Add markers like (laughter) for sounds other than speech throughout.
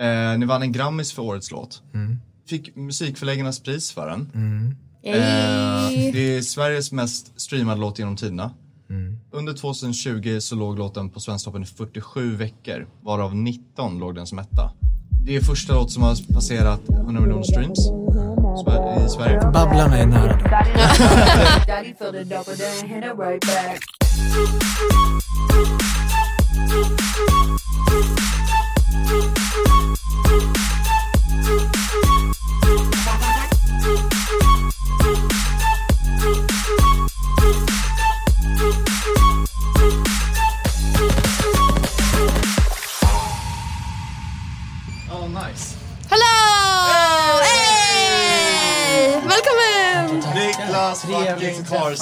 Eh, ni vann en Grammis för årets låt. Fick Musikförläggarnas pris för den. Eh, Yay. det är Sveriges mest streamade låt genom tiderna. Under 2020 så låg låten på Svensktoppen i 47 veckor, varav 19 låg den som etta. Det är första låt som har passerat 100 miljoner streams i Sverige. Babblarna är nära. (laughs)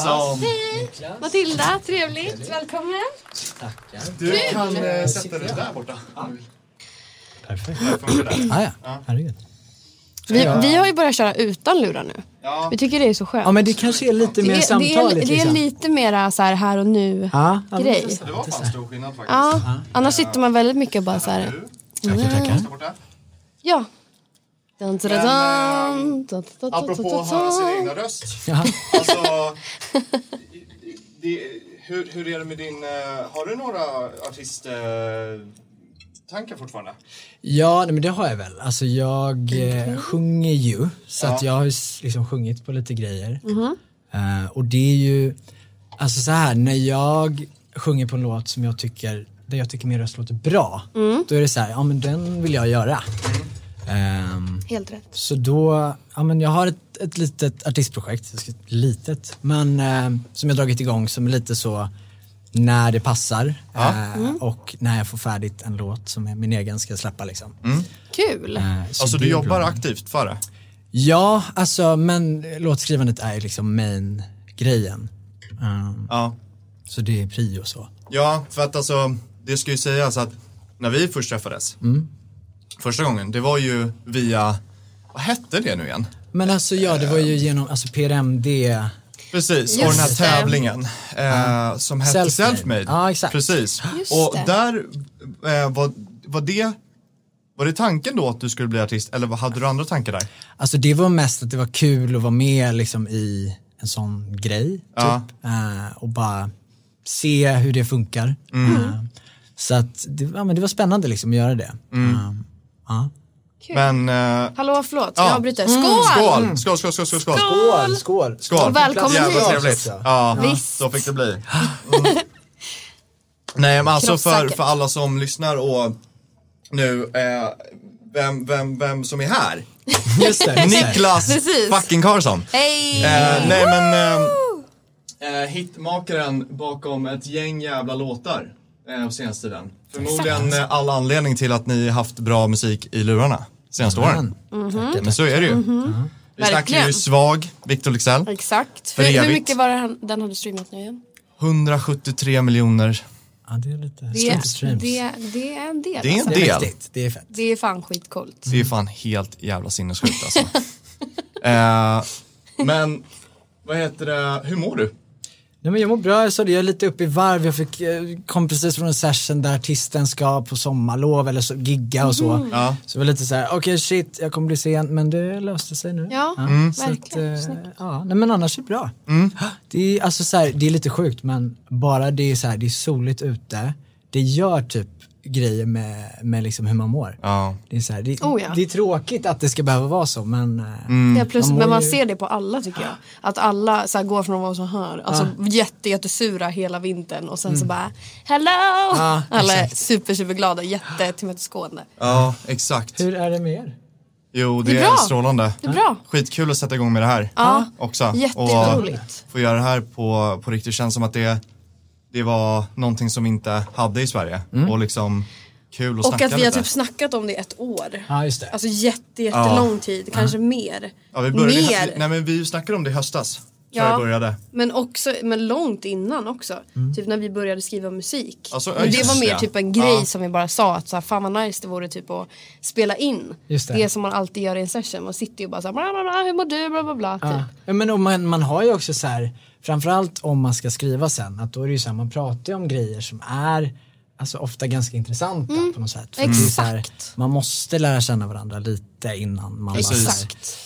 fucking Karlsson. Matilda, trevligt. Välkommen. Du kan eh, sätta dig där borta. Perfekt. Funkar det? Ah, ja, herregud. Vi, vi har ju börjat köra utan lurar nu. Ja. Vi tycker det är så skönt. Ja men det kanske är lite det, mer är, det, samtaligt är, det är liksom. lite mera så här, här och nu Ja, ja, grej. Det var fan stor skillnad faktiskt. Ja, annars sitter man väldigt mycket och bara så här. Tackar, tackar. Där borta. Ja. Dun, dun, dun, dun, dun, dun, Apropå att höra sin egna röst. Ja. Alltså, (laughs) det, hur, hur är det med din... eh, har du några artisttankar fortfarande? Ja, nej, men det har jag väl. Alltså jag eh, sjunger ju, så att jag har liksom sjungit på lite grejer. Eh, och det är ju, alltså så här, när jag sjunger på en låt som jag tycker, där jag tycker min röst låter bra, då är det så här, ja men den vill jag göra. Ehm, Helt rätt. så då, ja men jag har ett, ett litet artistprojekt, litet, men eh, som jag dragit igång som är lite så när det passar eh, och när jag får färdigt en låt som är min egen ska jag släppa liksom. Kul. Eh, så Alltså du jobbar bra. aktivt för det? Ja, alltså men låtskrivandet är liksom main grejen. Um, Ja. så det är prio så. Ja, för att alltså, det ska ju sägas att när vi först träffades, första gången, det var ju via, vad hette det nu igen? Men alltså ja, det var ju genom alltså PRMD. Precis, och den här det. tävlingen eh, som hette Selfmade. Selfmade. Ja, exakt. Precis. Just och det. där eh, var, var det var det tanken då att du skulle bli artist eller vad- hade du andra tankar där? Alltså det var mest att det var kul att vara med liksom i en sån grej. Typ. Ja. Eh, och bara se hur det funkar. Mm. Eh, så att det, ja, men det var spännande liksom att göra det. Mm. Ja. Kul. Men, eh, Hallå, förlåt. Jag avbryta? Skål! skål! Skål, skål, skål, skål, skål! Skål, skål. Skål! Och välkommen Jävla hit. trevligt. Ja, Visst. så fick det bli. Mm. (laughs) Nej, men alltså för, för alla som lyssnar och nu, eh, vem, vem, vem som är här? (laughs) Just det, just det. Niklas Precis. fucking Karlsson. Hej! Eh, nej men, eh, eh, hitmakaren bakom ett gäng jävla låtar eh, på senaste tiden. Förmodligen eh, all anledning till att ni haft bra musik i lurarna senaste åren. Men, Men så är det ju. Vi snackar Verkligen. ju Svag, Victor Leksell. Exakt. För Hur, hur mycket var det han, den hade streamat nu igen? 173 miljoner. Ja, det är lite Det, det, det är en del. Det är en alltså. Det är del. mäktigt, det är fett. Det är fan skitcoolt. Det är fan helt jävla sinnessjukt alltså. (laughs) eh, men, vad heter det, hur mår du? Nej, men jag mår bra, jag sa det, jag är lite uppe i varv. Jag fick, eh, kom precis från en session där artisten ska på sommarlov eller så, gigga och så. Ja. Så det var lite så här, okej shit, jag kommer bli sen, men det löste sig nu. Ja, Så att, verkligen. eh, Snyggt. ja, nej, men annars är det bra. Det, är, alltså, så här, det är lite sjukt, men bara det är, så här, det är soligt ute, det gör typ grejer med, med liksom hur man mår. Ja. Det är, så här, det, Oh, ja. det är tråkigt att det ska behöva vara så, men eh, Mm. Ja, plus, Man men man ju- ser det på alla tycker jag. Att alla så här, går från att vara så här, alltså jätte, jättesura hela vintern och sen så bara Hello! Ja, alla är super, superglada, jättetillmötesgående. Ja, exakt. hur är det med er? Jo, det, Det är är, strålande. Det är bra. Skitkul att sätta igång med det här Ja, också. jätteroligt. Och få göra det här på, på riktigt. Det känns som att det, det var någonting som vi inte hade i Sverige. Och liksom kul att Och snacka att vi har lite. typ snackat om det i ett år. Ja, just det. Alltså jätte, jättelång tid, kanske mer. ja, vi började, mer. Nej men vi snackade om det i höstas. Ja. jag det började. Men också, men långt innan också. Typ när vi började skriva musik. Alltså, ja, men det var mer det. typ en grej Ja. som vi bara sa att så här, fan vad nice det vore typ att spela in. Just det. som man alltid gör i en session. Man sitter ju bara så här, bla, bla, bla, hur mår du, bla bla bla. Typ. Ja. Ja, men man, man har ju också så här, framförallt om man ska skriva sen, att då är det ju så här, man pratar ju om grejer som är alltså ofta ganska intressanta på något sätt. Det Mm. Exakt. man måste lära känna varandra lite innan man bara så här, Exakt.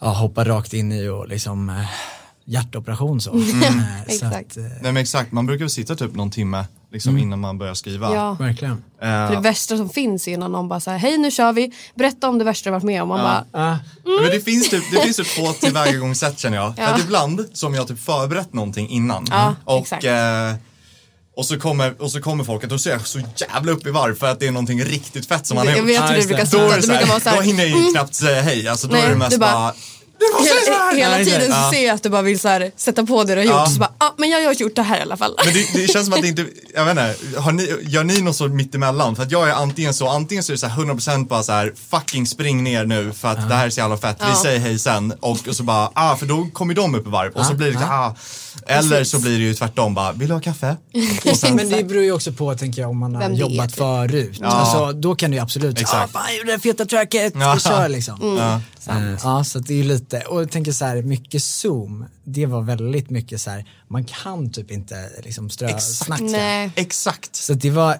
ja, hoppar rakt in i och liksom eh, hjärtoperation så. Mm. Eh, (laughs) så Exakt. att, eh, Nej men exakt, man brukar väl sitta typ någon timme liksom innan man börjar skriva. Ja. verkligen. För det värsta som finns är när någon bara säger hej nu kör vi, berätta om det värsta du varit med om. Man bara, Ah, Men det finns typ, det finns typ två tillvägagångssätt känner jag. Ja. att ibland som jag typ förberett någonting innan. Ja, och, exakt. eh, och, så kommer, och så kommer folk att då ser jag så jävla upp i varv för att det är någonting riktigt fett som han har jag gjort. vet Ja, hur du brukar det. Då, är det så här, då hinner jag ju knappt säga hej. Alltså, då Nej, är det mest bara- bara, måste så här. Hela, Ja, det. tiden så Ja. ser jag att du bara vill så här, sätta på det du har gjort. Ja. Så bara, ah, men jag har gjort det här i alla fall. Men det, det känns som att det inte, (laughs) jag vet inte, har ni, gör ni något så mittemellan? För att jag är antingen så, antingen så är det så här 100% bara så här, fucking spring ner nu för att det här är så jävla fett, vi Ja. säger hej sen. Och, och så bara, ah, för då kommer de upp i varv och så blir det så här, ah. Eller så blir det ju tvärtom bara, vill du ha kaffe? Sen, Men det beror ju också på, tänker jag, om man har jobbat typ. förut. Alltså, då kan du ju absolut, Exakt. ah, fan jag gjorde det feta tracket, Ja. vi kör liksom. Ja. Eh, Ja, så det är ju lite, och jag tänker så här, mycket zoom, det var väldigt mycket så här, man kan typ inte liksom strö Exakt. Nej. Exakt. Så det var,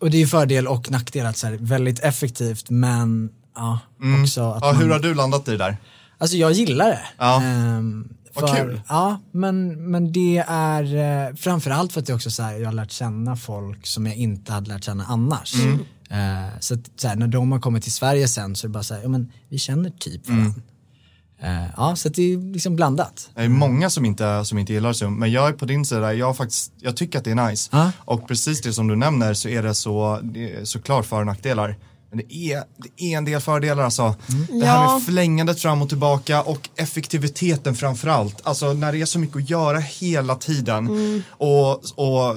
och det är ju fördel och nackdel att så här, väldigt effektivt men ja, också att Ja, man, hur har du landat i det där? Alltså jag gillar det. Ja. Ehm, Vad kul. Ja, men, men det är eh, framförallt för att det också så här, jag har lärt känna folk som jag inte hade lärt känna annars. Mm. Eh, så att så här, när de har kommit till Sverige sen så är det bara så här, ja men vi känner typ Mm. varandra. Eh, ja, så det är liksom blandat. Det är många som inte, som inte gillar Zoom, men jag är på din sida, jag, faktiskt, jag tycker att det är nice. Ja. Och precis det som du nämner så är det så, det är såklart för och nackdelar. Men det är, det är en del fördelar alltså. Det här Ja. med förlängandet fram och tillbaka och effektiviteten framförallt. Alltså när det är så mycket att göra hela tiden. Och, och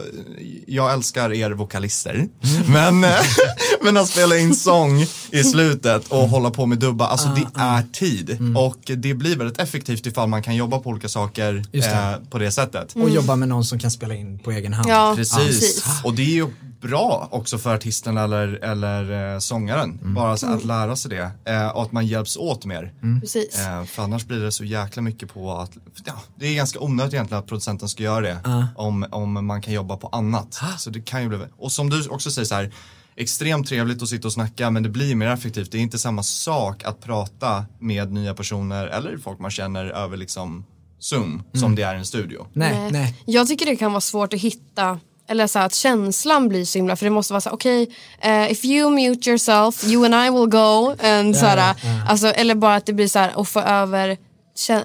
jag älskar er vokalister. Men, (laughs) men att spela in sång i slutet och hålla på med dubba, alltså det är tid. Och det blir väldigt effektivt ifall man kan jobba på olika saker det. eh, på det sättet. Och jobba med någon som kan spela in på egen hand. Ja, Precis. precis. Och det är ju bra också för artisten eller, eller eh, sångaren. Bara så att lära sig det. Eh, och att man hjälps åt mer. precis. Eh, för annars blir det så jäkla mycket på att, ja, det är ganska onödigt egentligen att producenten ska göra det. Om, om man kan jobba på annat. Så det kan ju bli, och som du också säger så här, extremt trevligt att sitta och snacka men det blir mer effektivt. Det är inte samma sak att prata med nya personer eller folk man känner över liksom Zoom som det är i en studio. Nej, nej. Jag tycker det kan vara svårt att hitta eller så att känslan blir så himla för det måste vara så okej eh, if you mute yourself you and I will go and så här, Alltså, eller bara att det blir så här att få över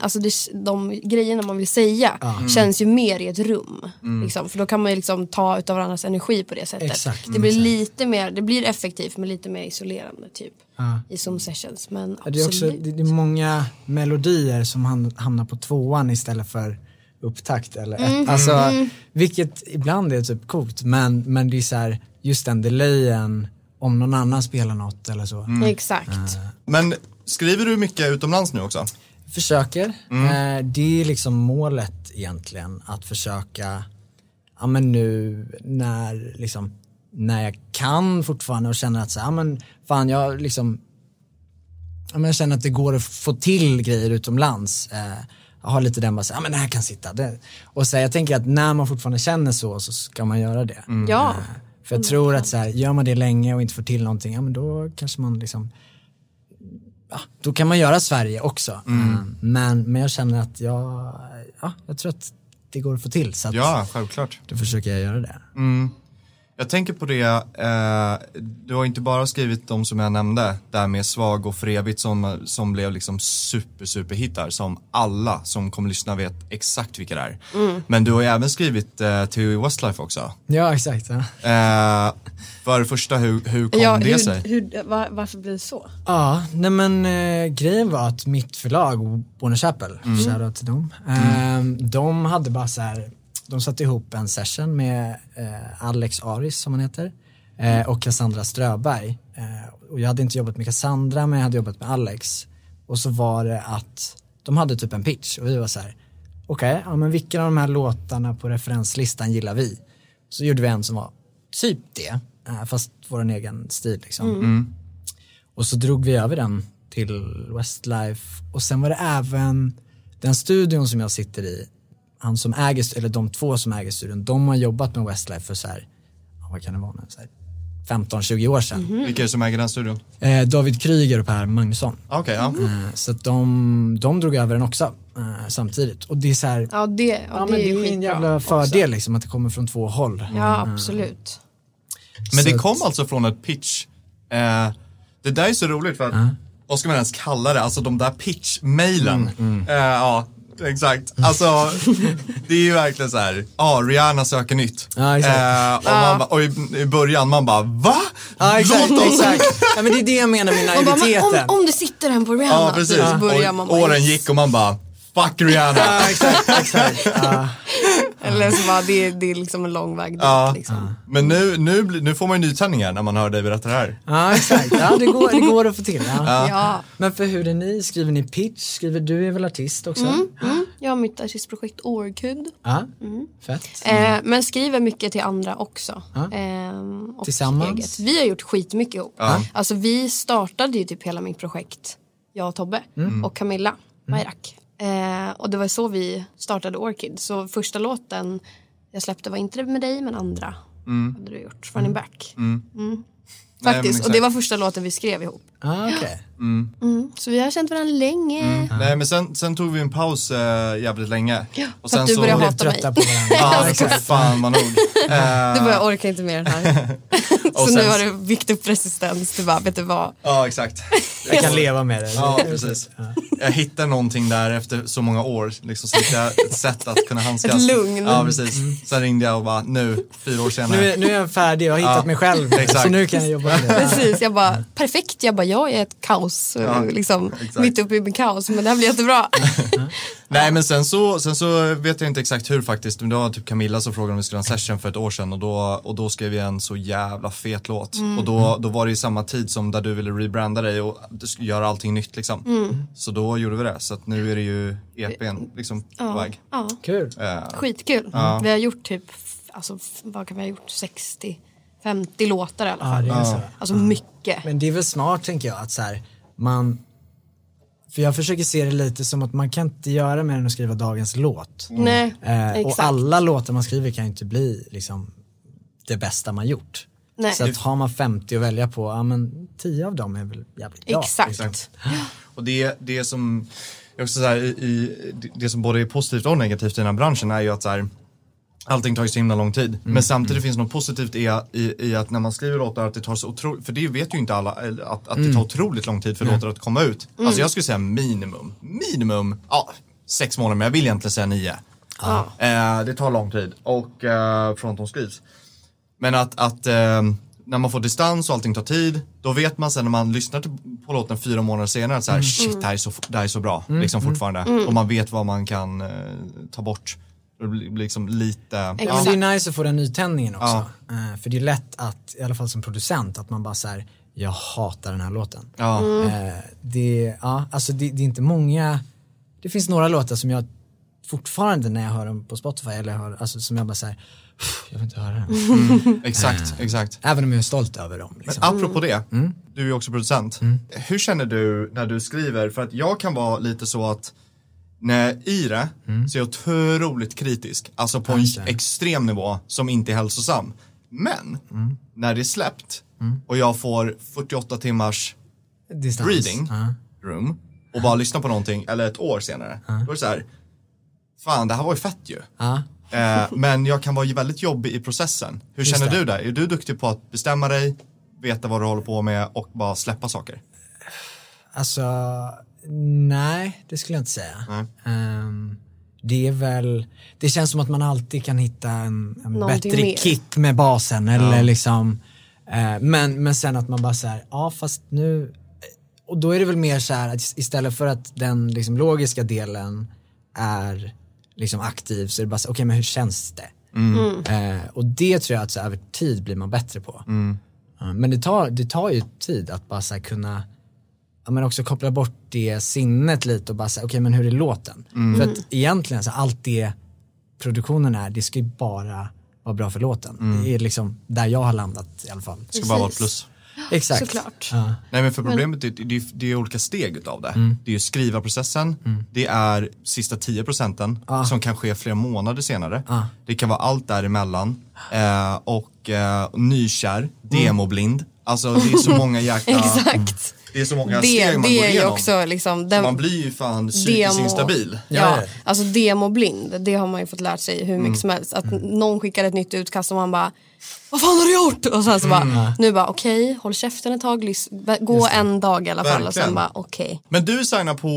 Alltså det, de grejerna man vill säga känns ju mer i ett rum. Liksom, för då kan man ju liksom ta utav varandras energi på det sättet. Exakt, det blir exakt. lite mer, det blir effektivt men lite mer isolerande typ. I Zoom sessions. Men Ja, Det är, också, absolut. det är många melodier som ham- hamnar på tvåan istället för upptakt eller ett. Mm. Alltså, vilket ibland är typ coolt men, men det är så här, just den delayen om någon annan spelar något eller så. Exakt. Men skriver du mycket utomlands nu också? Försöker. Eh, det är liksom målet egentligen att försöka, ja men nu när liksom, när jag kan fortfarande och känner att så, här, ja men fan jag liksom, ja men jag känner att det går att få till grejer utomlands. Eh, har lite den bara så, ja men det här kan sitta. Det. Och så här, jag tänker att när man fortfarande känner så så ska man göra det. Ja. Eh, för jag tror att så här, gör man det länge och inte får till någonting, ja men då kanske man liksom ja, då kan man göra Sverige också. Mm. Men, men jag känner att jag, ja, jag tror att det går att få till så att Ja, självklart. då försöker jag göra det. Jag tänker på det, eh, du har inte bara skrivit de som jag nämnde, där med Svag och för evigt som, som blev liksom super, super hittar som alla som kommer lyssna vet exakt vilka det är. Men du har ju även skrivit eh, till Westlife också. Ja, exakt. Ja, Eh, för det första, hur, hur kom Ja, det sig? hur, hur, var, varför blir det så? ja nej men eh, grejen var att mitt förlag, Bonner Chapel, mm. shoutout till dem, eh, de hade bara så här, de satte ihop en session med eh, Alex Aris som han heter eh, och Cassandra Ströberg. Eh, och jag hade inte jobbat med Cassandra men jag hade jobbat med Alex. Och så var det att de hade typ en pitch och vi var så här, okej, ja men vilka av de här låtarna på referenslistan gillar vi? Så gjorde vi en som var typ det, fast vår egen stil liksom. Och så drog vi över den till Westlife och sen var det även den studion som jag sitter i, han som äger, eller de två som äger studion, de har jobbat med Westlife för så här, vad kan det vara nu, så här 15-20 år sedan. Mhm. Vilka är det som äger den studion? Eh, David Kryger och Per Magnusson. Okej, ja. Eh, så att de, de drog över den också eh, samtidigt. Och det är så här, Ja, det, ja, ja, det men är det ju är en jävla fördel liksom att det kommer från två håll. Ja, absolut. Men det kom att- alltså från ett pitch. Eh, det där är så roligt för att, vad ska man ens kalla det, alltså de där pitch-mailen. Mm, Eh, ja, exakt. Alltså, det är ju verkligen så här, ja, Rihanna söker nytt. Ja, exakt. Eh, och, man, bara- och i, i början man bara, va? Ja exakt, Låt oss- exakt. Ja, men det är det jag menar med Man bara, naiviteten. om, om du sitter här på Rihanna, Ja, precis. så börjar man och, bara, åren gick och man bara, fuck Rihanna. Ja, exakt, exakt. (laughs) Ja. Eller så bara, det, är- det är liksom en lång väg dit. Ja. Liksom. Men nu, nu, nu får man ju nytändningar när man hör dig berätta det här. ja exakt, ja, det, går, det går att få till. Ja. (laughs) Ja. Men för hur är ni? Skriver ni pitch? Skriver du är väl artist också? Mm, jag har mitt artistprojekt Orchid. Ja, fett. Eh, men skriver mycket till andra också. Ja. Ehm, och Tillsammans? Eget. Vi har gjort skitmycket ihop. Ja. Alltså vi startade ju typ hela mitt projekt, jag och Tobbe Mm. och Camilla Bayrak. Eh, och det var så vi startade Orchid. Så första låten jag släppte var inte med dig men andra hade du gjort, Running Back. Mm. Nej, men Faktiskt, och exakt. det var första låten vi skrev ihop. Ah, okej. Mm. Så vi har känt varandra länge. Nej men sen, sen tog vi en paus eh, jävligt länge. Ja, och för sen att du så... började hata mig. Ja, exakt. Fan vad nog. (laughs) Eh, Du bara, jag orkar inte mer den här. (laughs) så Och nu sen- har du byggt upp resistens. Du bara, vet du vad? ja, exakt. (laughs) Jag kan leva med det. Ja, precis. Jag hittar någonting där efter så många år, liksom så hittade jag ett sätt att kunna handskas. Ett lugn. Ja, precis. Sen ringde jag och bara, nu, fyra år senare. Nu, är- nu är jag färdig, jag har hittat Ja, mig själv. exakt. Så nu kan jag jobba med det. Precis, jag bara, perfekt. Jag bara, jag är ett kaos. Ja, liksom, mitt uppe i min kaos. Men det här blir jättebra. (laughs) Nej men sen så, sen så vet jag inte exakt hur faktiskt, men det var typ Camilla som frågade om vi skulle ha en session för ett år sedan och då, och då skrev jag en så jävla fet låt. Mm. Och då, då var det i samma tid som där du ville rebranda dig och göra allting nytt liksom. Mm. Så då gjorde vi det, så att nu är det ju EPn liksom på väg. Ja, Kul. Eh, skitkul. Ja. Vi har gjort typ, alltså, vad kan vi ha gjort? 60, 50 låtar i alla Ja, fall. det är så. Alltså mycket. Men det är väl smart tänker jag att så här, man för jag försöker se det lite som att man kan inte göra mer än att skriva dagens låt. Nej, Eh, och exakt. alla låtar man skriver kan ju inte bli liksom det bästa man gjort. Nej. Så att har man 50 att välja på, ja men 10 av dem är väl jävligt bra. Exakt. Exakt. Och det, det som, jag också så här, i, i, det som både är positivt och negativt i den här branschen är ju att så här, allting tar ju så himla lång tid. Men samtidigt finns det något positivt i, i, i att när man skriver låtar att det tar så otroligt, för det vet ju inte alla, eller att, att det tar otroligt lång tid för låtar att komma ut. Alltså jag skulle säga minimum, minimum, ja, sex månader, men jag vill egentligen säga nio. Ja. Eh, det tar lång tid och eh, från att de skrivs. Men att, att eh, när man får distans och allting tar tid, då vet man sen när man lyssnar till, på låten fyra månader senare att så här, shit, det här är så, det här är så bra, liksom fortfarande. Och man vet vad man kan eh, ta bort. Det blir liksom lite, Ja, men det är nice att få den nytändningen också. Ja. Eh, för det är lätt att, i alla fall som producent, att man bara säger jag hatar den här låten. ja, Eh, det, ja, alltså det, det är inte många, det finns några låtar som jag fortfarande när jag hör dem på Spotify, eller hör, alltså, som jag bara säger, jag vill inte höra den. exakt, exakt. Även om jag är stolt över dem. Men Liksom. apropå det, du är också producent. Hur känner du när du skriver? För att jag kan vara lite så att när jag är i det så är jag otroligt kritisk. Alltså på en extrem nivå som inte är hälsosam. Men när det är släppt och jag får 48 timmars Distans. reading Ja. room och bara lyssnar på någonting, eller ett år senare, då är det så här, fan det här var ju fett ju. Eh, men jag kan vara väldigt jobbig i processen. Hur Just känner det. du där? Är du duktig på att bestämma dig, veta vad du håller på med och bara släppa saker? Alltså, nej, det skulle jag inte säga. Ehm, det är väl, det känns som att man alltid kan hitta en, en bättre mer. kick med basen eller liksom, eh, men, men sen att man bara säger ja fast nu, och då är det väl mer så här att istället för att den liksom logiska delen är liksom aktiv så är det bara så, okej men hur känns det? Eh, och det tror jag att så över tid blir man bättre på. Eh, men det tar, det tar ju tid att bara så här kunna men också koppla bort det sinnet lite och bara säga, okej men hur är låten? För att egentligen så allt det produktionen är, det ska ju bara vara bra för låten. Det är liksom där jag har landat i alla fall. Det ska bara vara ett plus. Exakt. Såklart. Ja. Nej men för problemet är, det, är, det är olika steg utav det. Mm. Det är ju skrivarprocessen, det är sista 10 procenten som kan ske flera månader senare. Det kan vara allt däremellan. Eh, och eh, nykär, demoblind. Alltså det är så många jäkla... (laughs) Exakt. Det är så många Det, steg man det går är igenom. också liksom... Den, man blir ju fan psykiskt Demo. instabil. Ja, Ja, alltså demoblind, det har man ju fått lärt sig hur mycket Mm. som helst. Att någon skickar ett nytt utkast och man bara vad fan har du gjort? Och sen så Mm. bara, nu bara okej, håll käften ett tag, lys- gå en dag i alla fall och Verkligen. sen bara okej. Men du signar på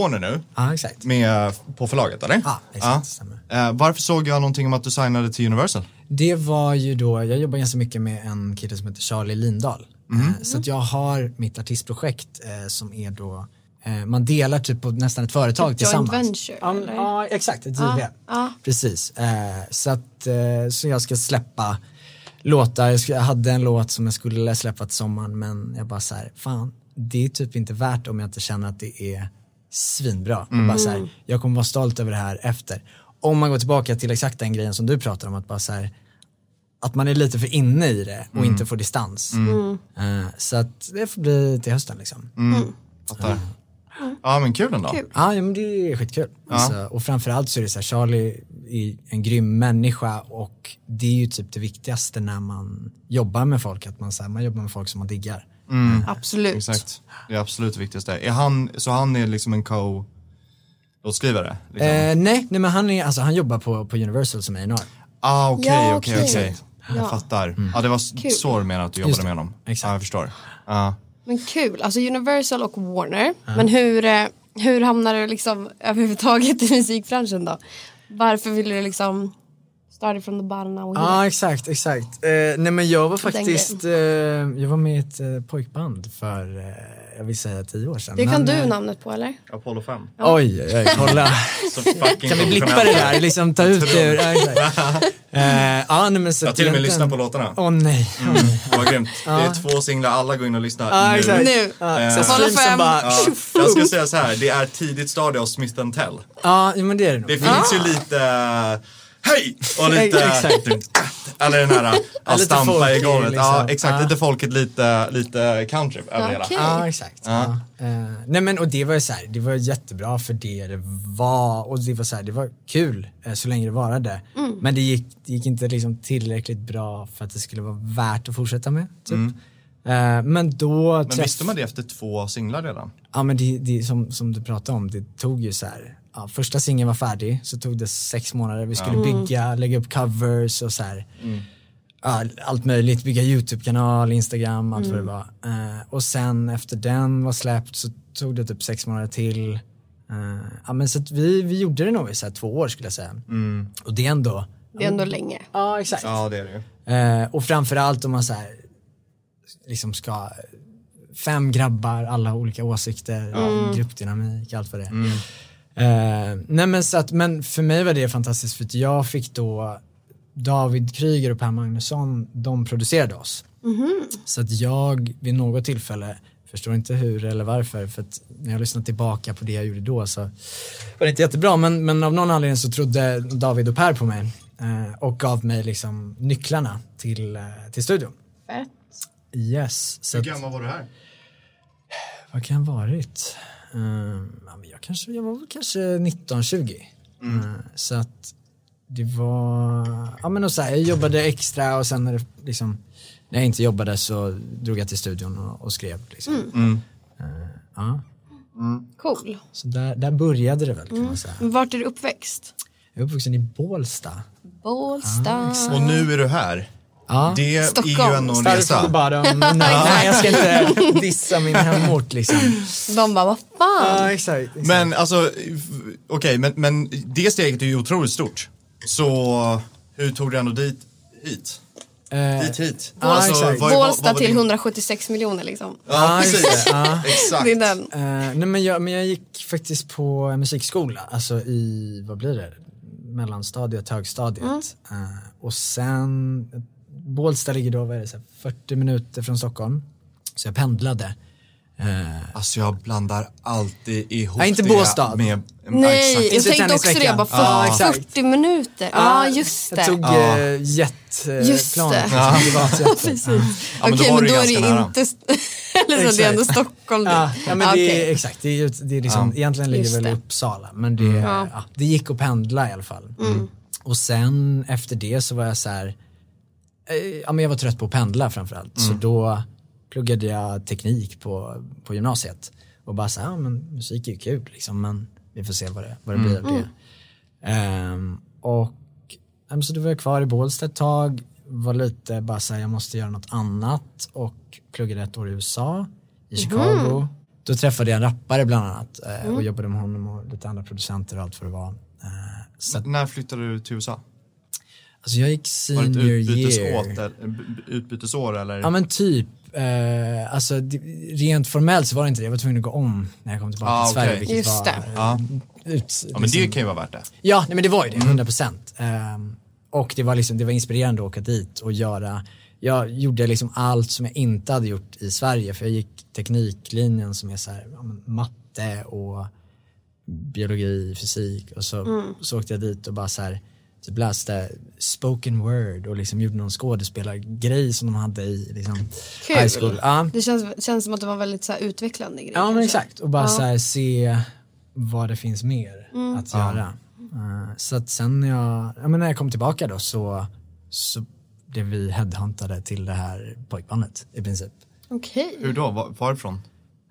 Warner nu, ja, exakt. med, på förlaget eller? Ja, exakt, stämmer. Eh, varför såg jag någonting om att du signade till Universal? Det var ju då, jag jobbar ganska mycket med en kille som heter Charlie Lindahl. Mhm. Eh, Så att jag har mitt artistprojekt eh, som är då, eh, man delar typ på nästan ett företag Joint tillsammans. venture, Ja, eller? ja exakt, ett JV. ja. Precis. Eh, så att, eh, så jag ska släppa låtar, jag, hade en låt som jag skulle släppa till sommaren men jag bara så här, fan, det är typ inte värt om jag inte känner att det är svinbra. Och Bara så här, jag kommer vara stolt över det här efter. Om man går tillbaka till exakt den grejen som du pratar om, att bara så här, att man är lite för inne i det och inte får distans. Eh, så att det får bli till hösten liksom. Fattar. Ja men kul ändå. Kul. Ja, ja men det är skitkul. Alltså, och framförallt så är det så här, Charlie är en grym människa och det är ju typ det viktigaste när man jobbar med folk, att man, så här, man jobbar med folk som man diggar. Absolut. Exakt. Det är absolut det viktigaste. Är han, så han är liksom en co-låtskrivare? Liksom. Eh, nej, nej, men han, är, alltså, han jobbar på, på Universal som A&R. ah okej, Ja, okej, okej. okej. Jag Ja. fattar. Ja det var s- Kul. så du menade att du Just jobbade med honom. Exakt. Ja jag förstår. Ja. Men kul, alltså Universal och Warner. Men hur, eh, hur hamnade du liksom överhuvudtaget i musikbranschen då? Varför ville du liksom started from the bottom now Ja, exakt, exakt. Eh, nej men jag var faktiskt, eh, jag var med i ett eh, pojkband för, eh, jag vill säga tio år sedan. Det kan men, du eh, namnet på eller? Apollo 5. Oj, oj, oj, kolla. (laughs) Kan vi blippa det där, liksom ta ut det ur, ja. (laughs) Eh, ja, nej, men så Jag har till och med lyssnat på låtarna. Åh nej, åh nej. Det var grymt. Det är två singlar, alla går in och lyssnar Ja, nu. exakt. Nu. Ja, Eh, så Apollo streamsen fem. bara, Ja, tjoff, jag ska säga så här, det är tidigt stadie av Smith Tell. Ja, men det är det nog. Det finns ju lite hej och lite Exakt. (laughs) eller den här (laughs) att lite stampa i golvet. Ja liksom. exakt, Ja. lite folket, lite, lite country över hela. Okej. Ja, exakt. Ja. Eh, nej men och det var ju så här, det var jättebra för det det var och det var så här, det var kul eh, så länge det varade. Men det gick, det gick inte liksom tillräckligt bra för att det skulle vara värt att fortsätta med. Typ. Eh, men då Men visste man det efter två singlar redan? Ja men det, det som, som du pratade om, det tog ju så här, ja, första singeln var färdig så tog det sex månader, vi skulle bygga, lägga upp covers och så här. Ja, allt möjligt, bygga YouTube-kanal, Instagram, allt vad det var. Eh, och sen efter den var släppt så tog det typ sex månader till. Eh, ja men så att vi, vi gjorde det nog i så här två år skulle jag säga. Och det är ändå, Det är ändå länge. ja exakt. Ja det är det ju. Eh, och framförallt om man så här, liksom ska, fem grabbar, alla olika åsikter, gruppdynamik, allt vad det är. Eh, nej men så att, men för mig var det fantastiskt för att jag fick då David Kryger och Per Magnusson, de producerade oss. Så att jag vid något tillfälle, förstår inte hur eller varför, för att när jag lyssnade tillbaka på det jag gjorde då så var det inte jättebra, men, men av någon anledning så trodde David och Per på mig eh, och gav mig liksom nycklarna till, eh, till studion. Fett. Yes, så Hur gammal var du här? vad kan jag ha varit? Eh, ja, men jag, kanske, jag var väl kanske 19-20. Eh, så att det var, ja men och så här, jag jobbade extra och sen när det liksom, när jag inte jobbade så drog jag till studion och, och skrev liksom. Eh, ja, Cool. så där, där började det väl kan man säga. Men Vart är du uppväxt? Jag är uppvuxen i Bålsta. Bålsta. Och nu är du här. Ja. Det är ju Stockholm. ändå en the resa. bottom. (laughs) nej, nej, jag ska inte dissa min hemort liksom. De bara, vad fan? Ja, exakt. exakt. Men alltså, okej, men, men det steget är ju otroligt stort. Så hur tog du ändå dit, hit? Eh, Dit, hit? Vad- vad Bålsta var till din- 176 miljoner liksom. Ja, precis. Ja. Exakt. Det är den. Eh, nej men jag, men jag gick faktiskt på en musikskola, alltså i, vad blir det, mellanstadiet, högstadiet. Eh, och sen, Bålsta ligger då, vad är det, så här, 40 minuter från Stockholm. Så jag pendlade Alltså jag blandar alltid ihop Ja, inte det Båstad. med... Nej, exakt. jag tänkte också det. tennisveckan. Bara, Ja, för, exakt. 40 minuter. Ja, just det. Jag tog Ja. uh, jetplan. Just det. (laughs) Ja. Precis. Ja, Okej, var men då är det nära. inte... (laughs) Eller så, det är ändå Stockholm. Ja, ja men Ah, det är exakt, det är, ju- det är liksom, Ja. egentligen ligger Just väl i. Uppsala men det, Ja. Mm. ja, det gick att pendla i alla fall. Och sen efter det så var jag så här, eh, ja men jag var trött på att pendla framförallt så då pluggade jag teknik på, på gymnasiet och bara så här, ja men musik är ju kul liksom men vi får se vad det, vad det blir av det. Ehm, och men så då var jag kvar i Bålsta ett tag, var lite bara så här, jag måste göra något annat och pluggade ett år i USA, i Chicago. Då träffade jag en rappare bland annat eh, och jobbade med honom och lite andra producenter och allt vad det var. Eh, så att, När flyttade du till USA? Alltså jag gick Var det ett senior utbytesår, year. eller, utbytesår eller? Ja men typ, eh, alltså rent formellt så var det inte det, jag var tvungen att gå om när jag kom tillbaka Ah, till Sverige. Vilket Just var, det. eh, Ja. Ut, ja men liksom- det kan ju vara värt det. Ja, nej, men det var ju det, 100 procent. Ehm, och det var, liksom, det var inspirerande att åka dit och göra, jag gjorde liksom allt som jag inte hade gjort i Sverige för jag gick tekniklinjen som är så här, matte och biologi, fysik och så, så åkte jag dit och bara så här typ läste spoken word och liksom gjorde någon skådespelargrej som de hade i liksom, Kul. high school. Ja. Det känns, känns som att det var väldigt så här, utvecklande grej. Ja men kanske. exakt och bara så här, se vad det finns mer att göra. Eh, så att sen när jag, ja, men när jag kom tillbaka då så, så blev vi headhuntade till det här pojkbandet i princip. Okej. Hur då? Var, varifrån?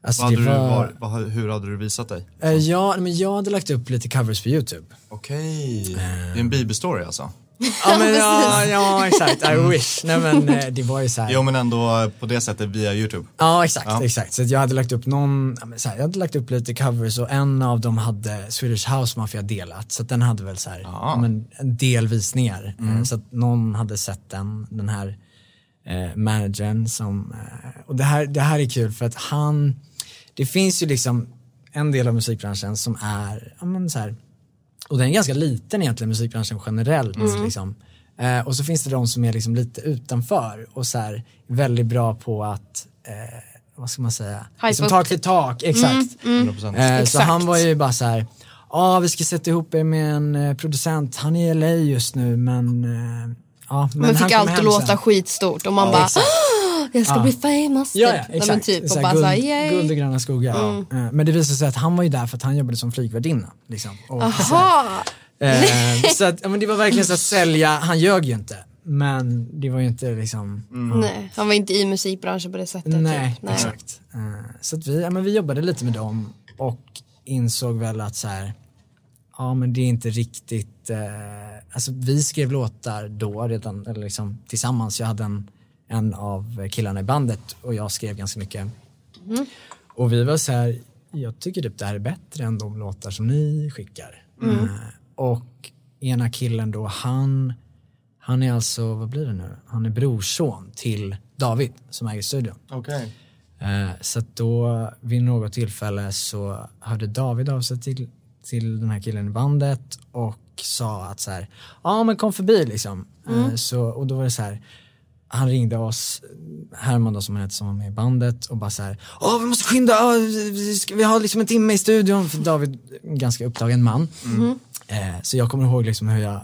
Alltså Vad hade det du, var, var, vad, hur hade du visat dig? Eh, ja, men jag hade lagt upp lite covers på YouTube. Okej, det är en bibelstory alltså? Ja, men, ja, ja exakt, I wish. Nej men eh, det var ju så här. Jo men ändå på det sättet via YouTube. Ja exakt, Ja. exakt. Så jag hade lagt upp någon, så här, jag hade lagt upp lite covers och en av dem hade Swedish House Mafia delat. Så att den hade väl så här, Ja. men en del visningar. Eh, Så att någon hade sett den, den här eh, managern som, eh, och det här, det här är kul för att han, det finns ju liksom en del av musikbranschen som är, ja men så här, och den är ganska liten egentligen, musikbranschen generellt. Liksom. Eh, och så finns det de som är liksom lite utanför och så här, väldigt bra på att, eh, vad ska man säga, liksom tak till tak, exakt. 100%. Eh, så Exakt. han var ju bara så här, ja vi ska sätta ihop er med en eh, producent, han är i LA just nu men, eh, ja. Men, Men han fick allt att låta sen." skitstort och man bara exakt. (gasps) (gasps) "Åh, jag ska bli famous Ja, typ. ja exakt. typ och Så här, bara guld, såhär yay. guld och gröna skogar. Eh, Men det visade sig att han var ju där för att han jobbade som flygvärdinna. Liksom. Och, Jaha, Eh, så att, men det var verkligen så att sälja, han ljög ju inte. Men det var ju inte liksom, nej han var inte i musikbranschen på det sättet. nej, typ. nej. exakt. Eh, så att vi, ja, men vi jobbade lite med dem och insåg väl att så här, ja men det är inte riktigt, eh, alltså vi skrev låtar då redan, eller liksom tillsammans, jag hade en, en av killarna i bandet och jag skrev ganska mycket. Och vi var så här, jag tycker typ det här är bättre än de låtar som ni skickar. Eh, och ena killen då, han, han är alltså, vad blir det nu? Han är brorson till David som äger studion. Okej. Eh, så att då vid något tillfälle så hörde David av sig till, till den här killen i bandet och sa att så här, ja men kom förbi liksom. Eh, så, och då var det så här, han ringde oss, Herman då som han hette som var med i bandet och bara så här, ja vi måste skynda, vi, har liksom en timme i studion för David är en ganska upptagen man. Eh, så jag kommer ihåg liksom hur jag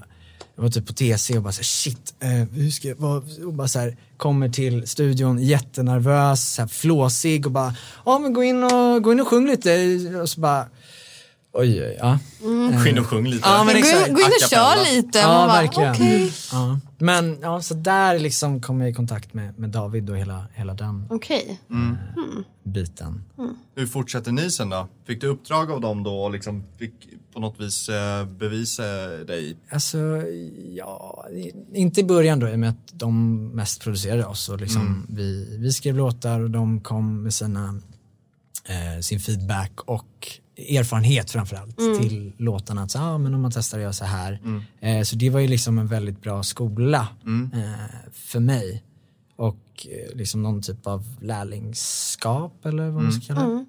jag var typ på TC och bara så här, shit, eh, hur ska jag, vad, och bara så här, kommer till studion jättenervös, så här, flåsig och bara, ja men gå in och, gå in och sjung lite och så bara, oj, oj, ja. Gå in och sjung lite. Ja, men Gå exakt. in, gå in och kör lite. Ja, man bara, verkligen. Okej. Ja. Men ja, så där liksom kom jag i kontakt med, med David och hela, hela den Okej. biten. Hur fortsätter ni sen då? Fick du uppdrag av dem då och liksom fick på något vis eh, bevisa dig? Alltså, ja, inte i början då i och med att de mest producerade oss och liksom vi, vi skrev låtar och de kom med sina, eh, sin feedback och erfarenhet framförallt till låtarna. Att så, ah, men om man testar att göra så här. Eh, så det var ju liksom en väldigt bra skola eh, för mig. Och eh, liksom någon typ av lärlingskap eller vad man ska kalla det.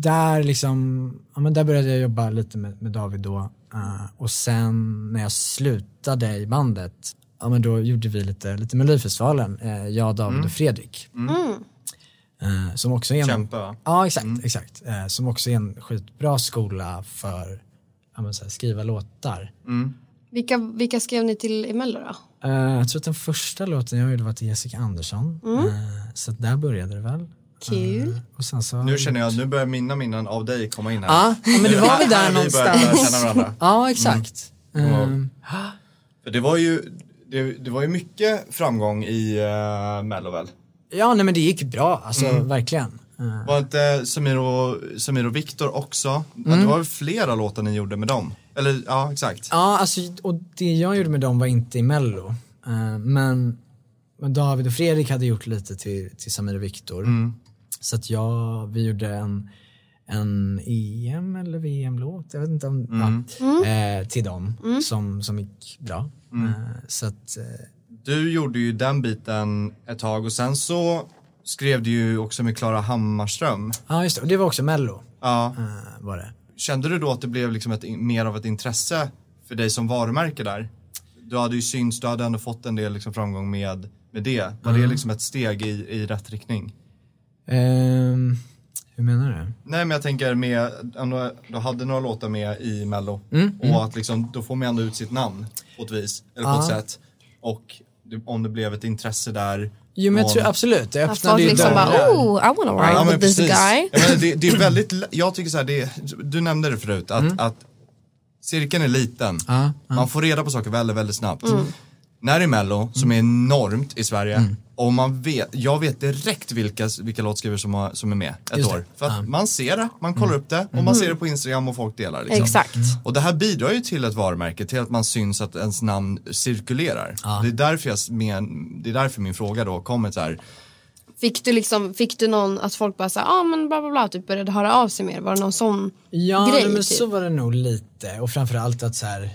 Där liksom, ja men där började jag jobba lite med, med David då. eh, och sen när jag slutade i bandet, ja men då gjorde vi lite, lite Melodifestivalen, uh, jag, David och Fredrik. Eh, som också är en, Kämpa? Ja exakt, exakt. Eh, som också är en skitbra skola för här, skriva låtar. Vilka, vilka skrev ni till i Mello då? Eh, jag tror att den första låten jag gjorde var till Jessica Andersson. Mm. Eh, så att där började det väl. Kul. Och sen så Nu känner jag att nu börjar mina minnen av dig komma in här. Ja, men det var där vi lära någonstans. känna varandra. Ja exakt. Mm. För det var ju, det, det var ju mycket framgång i uh, Mello väl? Ja nej men det gick bra, alltså Mm. verkligen. Eh, Var inte Samir och, Samir och Viktor också? Ja, Det var väl flera låtar ni gjorde med dem? Eller ja, exakt. Ja, alltså, och det jag gjorde med dem var inte i mello. Eh, men, David och Fredrik hade gjort lite till, till Samir och Viktor. Så att jag, vi gjorde en, en EM eller VM-låt, jag vet inte om, ja, eh, till dem som, som gick bra. Så att, Du gjorde ju den biten ett tag och sen så skrev du ju också med Klara Hammarström. ja just det, och det var också mello. Ja. eh, var det. Kände du då att det blev liksom ett, mer av ett intresse för dig som varumärke där? Du hade ju synts, du hade ändå fått en del liksom framgång med, med det. Var det liksom ett steg i, i rätt riktning? Ehm, hur menar du? Nej men jag tänker med, du, hade några låtar med i mello Mm, och att liksom, då får man ändå ut sitt namn på ett vis, eller på ett sätt. Och om det blev ett intresse där. Jo men jag tror absolut, det öppnade ju liksom dörrar. bara, oh, I wanna ride Ja, with this guy. Jag, menar, det, det är (laughs) väldigt, jag tycker så här, det du nämnde det förut, att, att cirkeln är liten. Mm. Ja, ja. Man får reda på saker väldigt, väldigt snabbt. När det är mello, som är enormt i Sverige, Mm. och man vet, jag vet direkt vilka, vilka låtskrivare som, har, som är med ett år. För att Ja. Mm. man ser det, man kollar upp det och man ser det på Instagram och folk delar. Liksom. Exakt. Och det här bidrar ju till ett varumärke, till att man syns att ens namn cirkulerar. Det, är därför jag, men, det är därför min fråga då kommer så här. Fick du liksom, fick du någon att folk bara sa, ja ah, men bla bla bla, typ började höra av sig mer? Var det någon sån Ja, grej? nej, men typ? så var det nog lite och framförallt att så här, ja,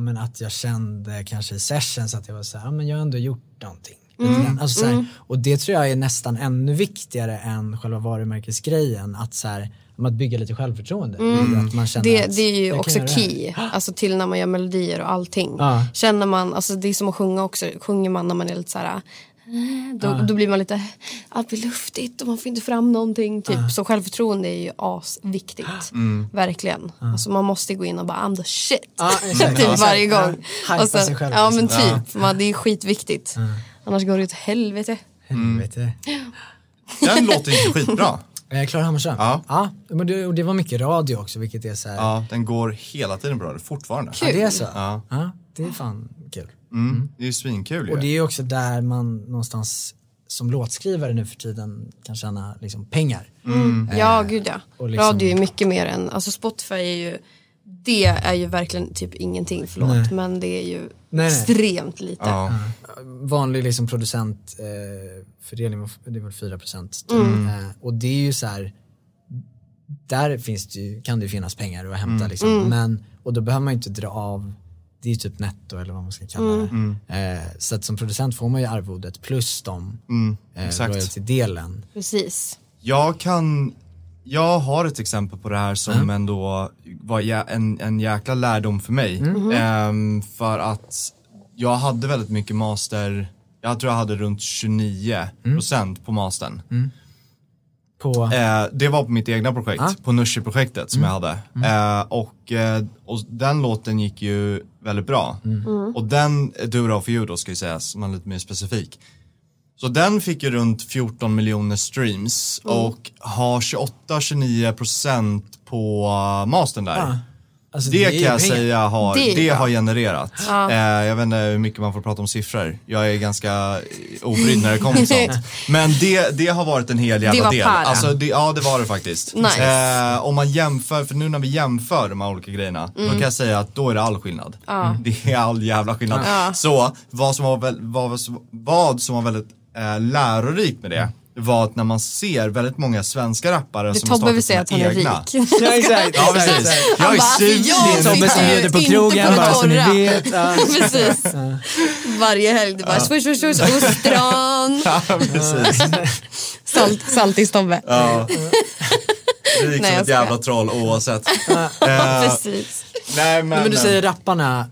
men att jag kände kanske i sessions att jag var så här, ja men jag har ändå gjort någonting. Mm. Alltså, så här, Och det tror jag är nästan ännu viktigare än själva varumärkesgrejen, att så här, att bygga lite självförtroende. Att man känner Mm. Det, att det är ju också key, alltså till när man gör melodier och allting. Ja. Känner man, alltså det är som att sjunga också, sjunger man när man är lite så här. Eh, Då, då blir man lite, allt blir luftigt och man får inte fram någonting. Typ. Så självförtroende är ju asviktigt. Verkligen. Alltså man måste gå in och bara I'm the shit. Exakt. (laughs) typ varje gång. Ja, Och sen- sig själv, ja men liksom. typ, man, det är skitviktigt. Annars går det åt helvete. Helvete. Den låter ju skitbra. (laughs) Eh, Klara Hammarström? Ja. ja men det, och det var mycket radio också vilket är så här, Ja, den går hela tiden bra, fortfarande. ja, det är så? Ja. Ja, det är fan kul. Mm. Det är ju svinkul ju. Och det är ju också där man någonstans som låtskrivare nu för tiden kan tjäna liksom pengar. Ja, gud ja. liksom- Radio är mycket mer än, alltså Spotify är ju, det är ju verkligen typ ingenting, förlåt, Nej. men det är ju nej. extremt lite. Ja. Vanlig liksom producent eh, det är väl 4 procent. Mm. Eh, och det är ju så här, där finns det ju, kan det ju finnas pengar att hämta liksom. Mm. Men, och då behöver man ju inte dra av, det är ju typ netto eller vad man ska kalla Mm. det. Eh, så att som producent får man ju arvodet plus de eh, exakt. royalty-delen. Precis. Jag kan, jag har ett exempel på det här som ändå var jä- en, en jäkla lärdom för mig. Ehm, för att jag hade väldigt mycket master, jag tror jag hade runt 29% på mastern. På, Eh, det var på mitt egna projekt, Ah. på Nushi-projektet som jag hade. Eh, och, eh, och den låten gick ju väldigt bra. Och den, Do It All For You då ska ju sägas, om man är lite mer specifik. Så den fick ju runt 14 miljoner streams och har 28-29% på uh, mastern där. Alltså, Det är kan jag pengar. säga har, Det det har genererat. Eh, jag vet inte hur mycket man får prata om siffror. Jag är ganska obrydd när det kommer till (laughs) sånt. Men det, det har varit en hel jävla Det var del. para. Alltså, det, ja det var det faktiskt. Nice. Eh, om man jämför, för nu när vi jämför de här olika grejerna, då kan jag säga att då är det all skillnad. (laughs) Det är all jävla skillnad. Så vad som var, väl, vad, vad som var väldigt eh, lärorikt med det var att när man ser väldigt många svenska rappare Det som har Tobbe vill säga att han är rik. Ja exakt, (laughs) Ja precis. Jag är alltså, jag superrik. Tobbe som bjuder på inte krogen det bara så ni vet. (laughs) Ja. Precis. Varje helg, det bara swish, swish, swish, ostron. (laughs) Ja, precis. Salt, saltis-Tobbe. Ja. Rik Nej, som jag ett jävla troll oavsett. Ja, Eh, precis. nej men, Men du säger rapparna,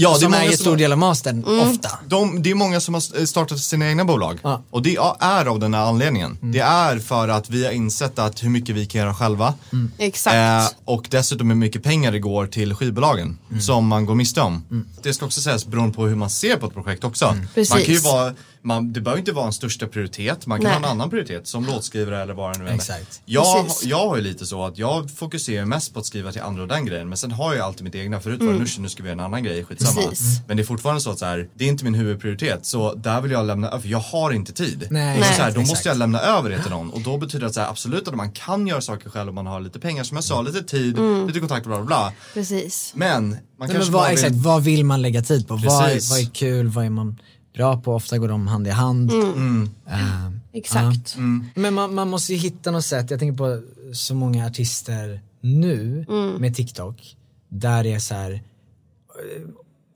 Ja, det är som äger som stor del av mastern, ofta. De, det är många som har startat sina egna bolag. Ja. Och det är av den här anledningen. Det är för att vi har insett att hur mycket vi kan göra själva. Exakt. Eh, och dessutom hur mycket pengar det går till skivbolagen som man går miste om. Det ska också sägas beroende på hur man ser på ett projekt också. Man Precis. kan ju vara, man, det behöver inte vara en största prioritet, man kan Nej. ha en annan prioritet som låtskrivare eller vad det nu är. Exakt. Jag, Precis. jag har ju lite så att jag fokuserar mest på att skriva till andra och den grejen men sen har jag alltid mitt egna. Förut var det Nooshi, nu ska vi göra en annan grej, skitsamma. Mm. Precis. Men det är fortfarande så att så här, det är inte min huvudprioritet så där vill jag lämna över, för jag har inte tid. Nej, så Nej. så här, då exakt. måste jag lämna över det till någon och då betyder det att så här, absolut att man kan göra saker själv om man har lite pengar som jag sa, lite tid, lite kontakt bla bla bla. Precis. Men man Nej, kanske men vad, vill... exakt, vad vill man lägga tid på? Vad, Precis. vad är kul, vad är man bra på? Ofta går de hand i hand. Eh, Exakt. Men man, man måste ju hitta något sätt, jag tänker på så många artister nu med TikTok, där det är så här, eh,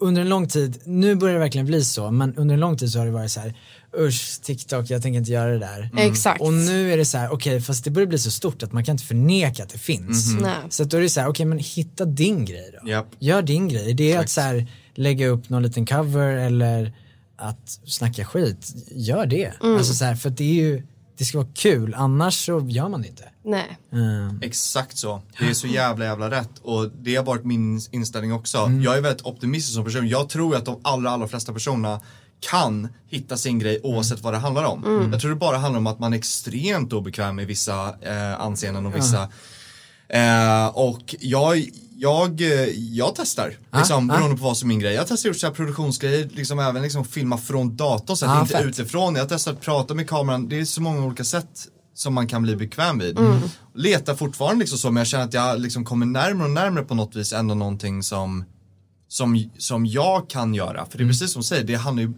under en lång tid, nu börjar det verkligen bli så, men under en lång tid så har det varit så här, usch TikTok, jag tänker inte göra det där. Exakt. Och nu är det så här, okej fast det börjar bli så stort att man kan inte förneka att det finns. Nej. Så att då är det så här, okej men hitta din grej då. Japp. Gör din grej. Det är att Exakt. så här, lägga upp någon liten cover eller att snacka skit. Gör det. Alltså så här, för det är ju, det ska vara kul, annars så gör man det inte. Nej. Mm. Exakt så. Det är så jävla jävla rätt och det har varit min inställning också. Mm. Jag är väldigt optimistisk som person. Jag tror att de allra, allra flesta personerna kan hitta sin grej oavsett vad det handlar om. Mm. Jag tror det bara handlar om att man är extremt obekväm med vissa eh, anseenden och vissa eh, och jag, jag, eh, jag testar, liksom, ah. beroende på vad som är min grej. Jag testar gjort så här produktionsgrejer, liksom även liksom filma från datorn, så att Ah, inte fett. utifrån. Jag testar att prata med kameran, det är så många olika sätt som man kan bli bekväm vid. Mm. Letar fortfarande liksom så, men jag känner att jag liksom kommer närmare och närmare på något vis ändå någonting som, som, som jag kan göra. Mm. För det är precis som du säger, det handlar ju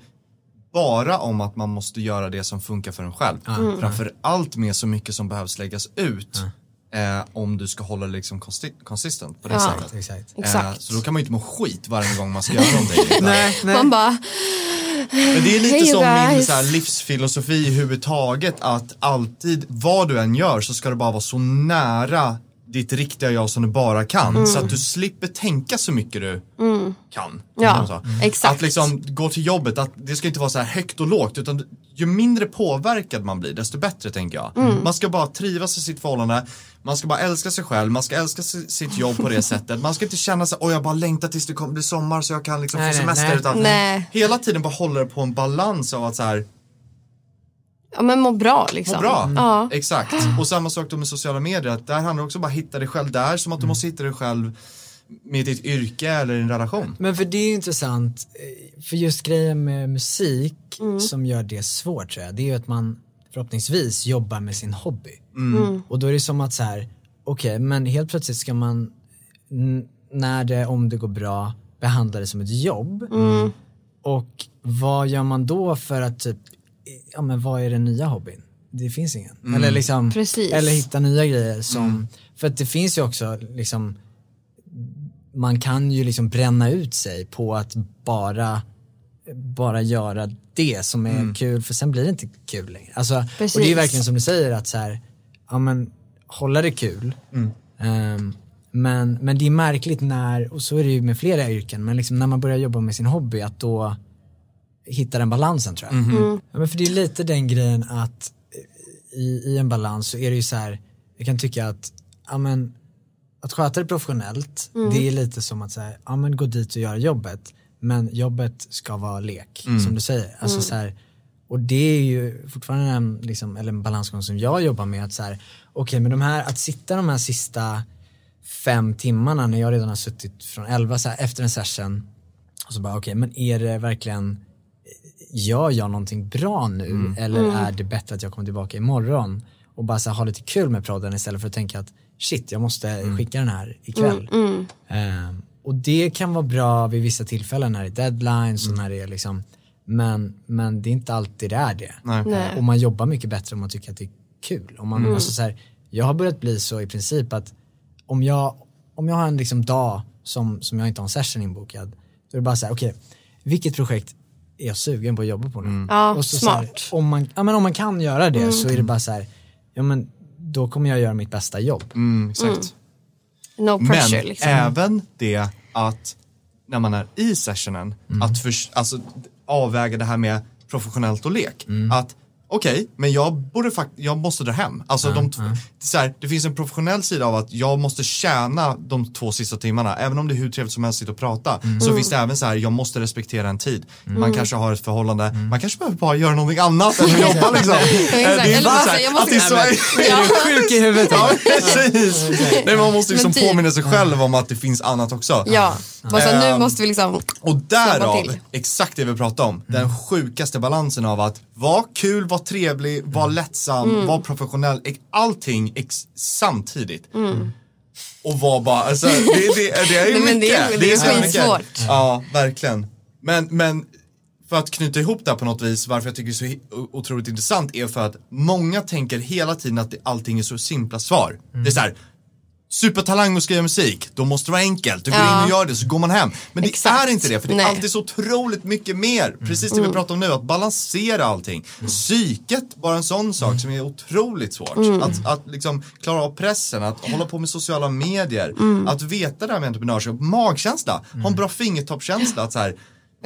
bara om att man måste göra det som funkar för en själv. Mm. Framför allt med så mycket som behövs läggas ut eh, om du ska hålla det liksom consistent på det Ja. sättet. Exakt. Exakt. Eh, så då kan man ju inte må skit varje gång man ska göra någonting. (laughs) Nej, nej. Man bara, Men det är lite Hej, som min guys. så här, livsfilosofi överhuvudtaget att alltid, vad du än gör så ska det bara vara så nära ditt riktiga jag som du bara kan. Så att du slipper tänka så mycket du kan. Ja, som de sa. exakt. Att liksom gå till jobbet, att det ska inte vara så här högt och lågt utan ju mindre påverkad man blir desto bättre tänker jag. Man ska bara trivas i sitt förhållande, man ska bara älska sig själv, man ska älska si- sitt jobb på det (laughs) sättet. Man ska inte känna så oj jag bara längtar tills det kommer bli sommar så jag kan liksom Nej, få nej, semester. nej. Utan Nej. hela tiden bara hålla det på en balans av att så här, ja men må bra liksom. må bra. Ja. Exakt. Och samma sak då med sociala medier, att där handlar det också bara hitta dig själv där som att du måste hitta dig själv med ditt yrke eller en relation. Men för det är ju intressant, eh, för just grejen med musik som gör det svårt tror jag, det är ju att man förhoppningsvis jobbar med sin hobby. Och då är det som att så här, okej men helt plötsligt ska man, när det, om det går bra, behandla det som ett jobb. Och vad gör man då för att typ, ja men vad är den nya hobbyn? Det finns ingen. Eller liksom, Precis. eller hitta nya grejer som, för att det finns ju också liksom man kan ju liksom bränna ut sig på att bara bara göra det som är kul för sen blir det inte kul längre. Alltså, och det är verkligen som du säger att så här, ja men hålla det kul. Ehm, men, men det är märkligt när, och så är det ju med flera yrken, men liksom när man börjar jobba med sin hobby att då hitta den balansen tror jag. Ja, men för det är lite den grejen att eh, i, i en balans så är det ju så här, jag kan tycka att, ja men att sköta det professionellt, det är lite som att säga, ja men gå dit och göra jobbet, men jobbet ska vara lek, som du säger. Alltså så här, och det är ju fortfarande en, liksom, eller en balansgång som jag jobbar med, att så här, okej men de här, att sitta de här sista fem timmarna när jag redan har suttit från elva så här, efter en session, och så bara okej men är det verkligen gör jag någonting bra nu eller är det bättre att jag kommer tillbaka imorgon och bara så här, ha lite kul med podden istället för att tänka att shit jag måste skicka den här ikväll. Ehm, och det kan vara bra vid vissa tillfällen när det är deadlines och när det är liksom men, men det är inte alltid det är det. Nej. Och man jobbar mycket bättre om man tycker att det är kul. Om man, alltså så här, jag har börjat bli så i princip att om jag, om jag har en liksom dag som, som jag inte har en session inbokad, då är det bara så här, okej, vilket projekt är jag sugen på att jobba på nu? Ja, Och så, så smart. här, om, man, ja, men om man kan göra det så är det bara så här, ja men då kommer jag göra mitt bästa jobb. Mm, exakt. No pressure Men liksom. även det att när man är i sessionen att för, alltså, avväga det här med professionellt och lek. Att okej, men jag, borde fakt- jag måste dra hem. Alltså, de, t- det, är så här, det finns en professionell sida av att jag måste tjäna de två sista timmarna. Även om det är hur trevligt som helst att sitta och prata så finns det även så här, jag måste respektera en tid. Man kanske har ett förhållande, man kanske behöver bara göra någonting annat än att (laughs) jobba liksom. Eh, det är inte så här, att så måste- Är du sjuk i huvudet? Ja, (laughs) precis. Nej, man måste liksom typ- påminna sig själv om att det finns annat också. Ja, bara så, nu måste vi liksom Och därav, exakt det vi pratade om, den sjukaste balansen av att vara kul, vara trevlig, vara lättsam, Mm. vara professionell, allting ex- samtidigt. Och vara bara, alltså det, det, det är ju mycket. det är- det är skitsvårt. Ja, verkligen. Men, men för att knyta ihop det här på något vis, varför jag tycker det är så otroligt intressant är för att många tänker hela tiden att det, allting är så simpla svar. Det är så här, supertalang och skriva musik, då måste det vara enkelt. Du går Ja. in och gör det så går man hem. Men det Exakt. är inte det, för det är Nej. alltid så otroligt mycket mer. Precis det vi pratar om nu, att balansera allting. Psyket, bara en sån sak som är otroligt svårt. Att, att liksom klara av pressen, att hålla på med sociala medier, att veta det här med entreprenörskap, magkänsla, ha en bra fingertoppskänsla. Att så här,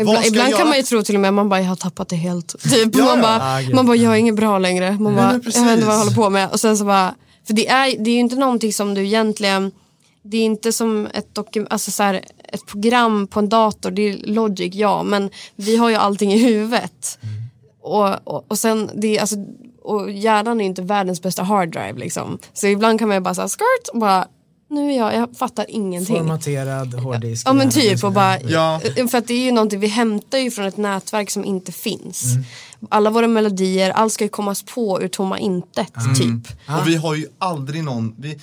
Ibland, ibland kan man ju tro till och med att man bara, jag har tappat det helt. (laughs) Typ, Ja, man, ja. bara, Ah, gud. man bara, jag är inget bra längre. Man bara, jag vet inte vad jag håller på med. Och sen så bara, för det är, det är ju inte någonting som du egentligen, det är inte som ett, dokum, alltså så här, ett program på en dator, det är logic ja, men vi har ju allting i huvudet. Och, och, och sen, det är, alltså, och hjärnan är inte världens bästa hard drive liksom. Så ibland kan man ju bara säga skirt och bara, nu är jag, jag fattar ingenting. Formaterad hårddisk. Ja men typ och bara, Ja. för att det är ju någonting, vi hämtar ju från ett nätverk som inte finns. Mm. Alla våra melodier, allt ska ju kommas på ur tomma intet Mm. typ. Och vi har ju aldrig någon, vi,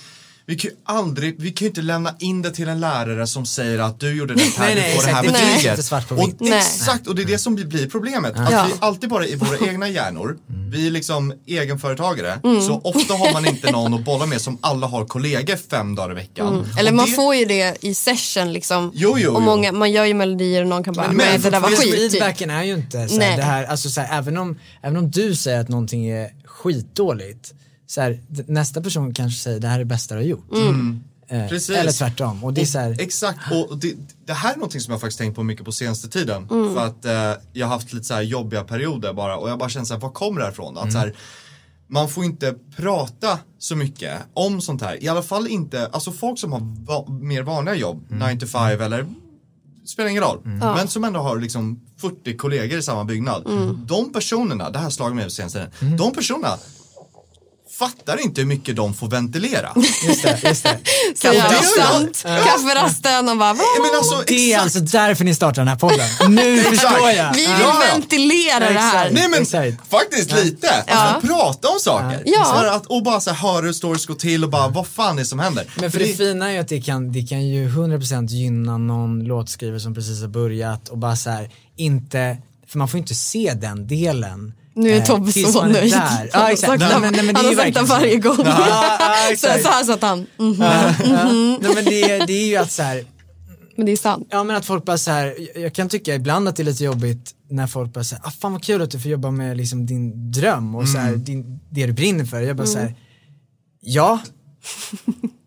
vi kan ju aldrig, vi kan ju inte lämna in det till en lärare som säger att du gjorde det här, (laughs) Nej, du nej, får det här betyget. och. Nej. exakt, och det är det som blir problemet. Att Ja. vi alltid bara i våra (laughs) egna hjärnor, vi är liksom egenföretagare, Mm. så ofta har man inte någon att bolla med som alla har kollegor fem dagar i veckan. Mm. Eller Och man det- får ju det i session liksom. Jo, jo, och jo. många, man gör ju melodier och någon kan bara, Men- nej men det där var skit typ. Feedbacken är ju inte så Nej. här, det här, alltså så här, även, om, även om du säger att någonting är skitdåligt, så här, nästa person kanske säger det här är det bästa du har gjort. Mm. Eh, Precis. Eller tvärtom. Och det är så här, Exakt, och det, det här är någonting som jag faktiskt tänkt på mycket på senaste tiden. Mm. För att eh, jag har haft lite så här jobbiga perioder bara och jag bara känner så här, var kommer det här ifrån? Att så här, man får inte prata så mycket om sånt här. I alla fall inte, alltså folk som har va- mer vanliga jobb, 9 to 5 eller spelar ingen roll. Men som ändå har liksom 40 kollegor i samma byggnad. De personerna, det här slagit mig på senaste tiden, de personerna fattar inte hur mycket de får ventilera. (laughs) just det, just det. (laughs) Det sant. Kafferasten och bara? Ja, men alltså, Det är alltså därför ni startar den här podden. Nu (laughs) förstår jag. vi vill Ja, ja. ventilera det här. Nej men Exakt. faktiskt lite. Alltså prata om saker. Ja. Så här att, och bara så här, höra hur stories går till och bara vad fan är det som händer. Men för det fina är ju att det kan, det kan ju 100% gynna någon låtskrivare som precis har börjat och bara så här, inte, för man får inte se den delen. Nu är eh, Tobbe så nöjd. Där. Har exakt. sagt Nej, det- men, nej, men det han är ju har sagt det varje gång. (laughs) Så, här satt han. Mhm. Nej, men det, det är ju att så här, Men det är sant. Ja men att folk bara så här, jag- kan tycka ibland att det är lite jobbigt när folk bara säger, ah, fan vad kul att du får jobba med liksom din dröm och så här, din, det du brinner för. Jag bara så här, ja.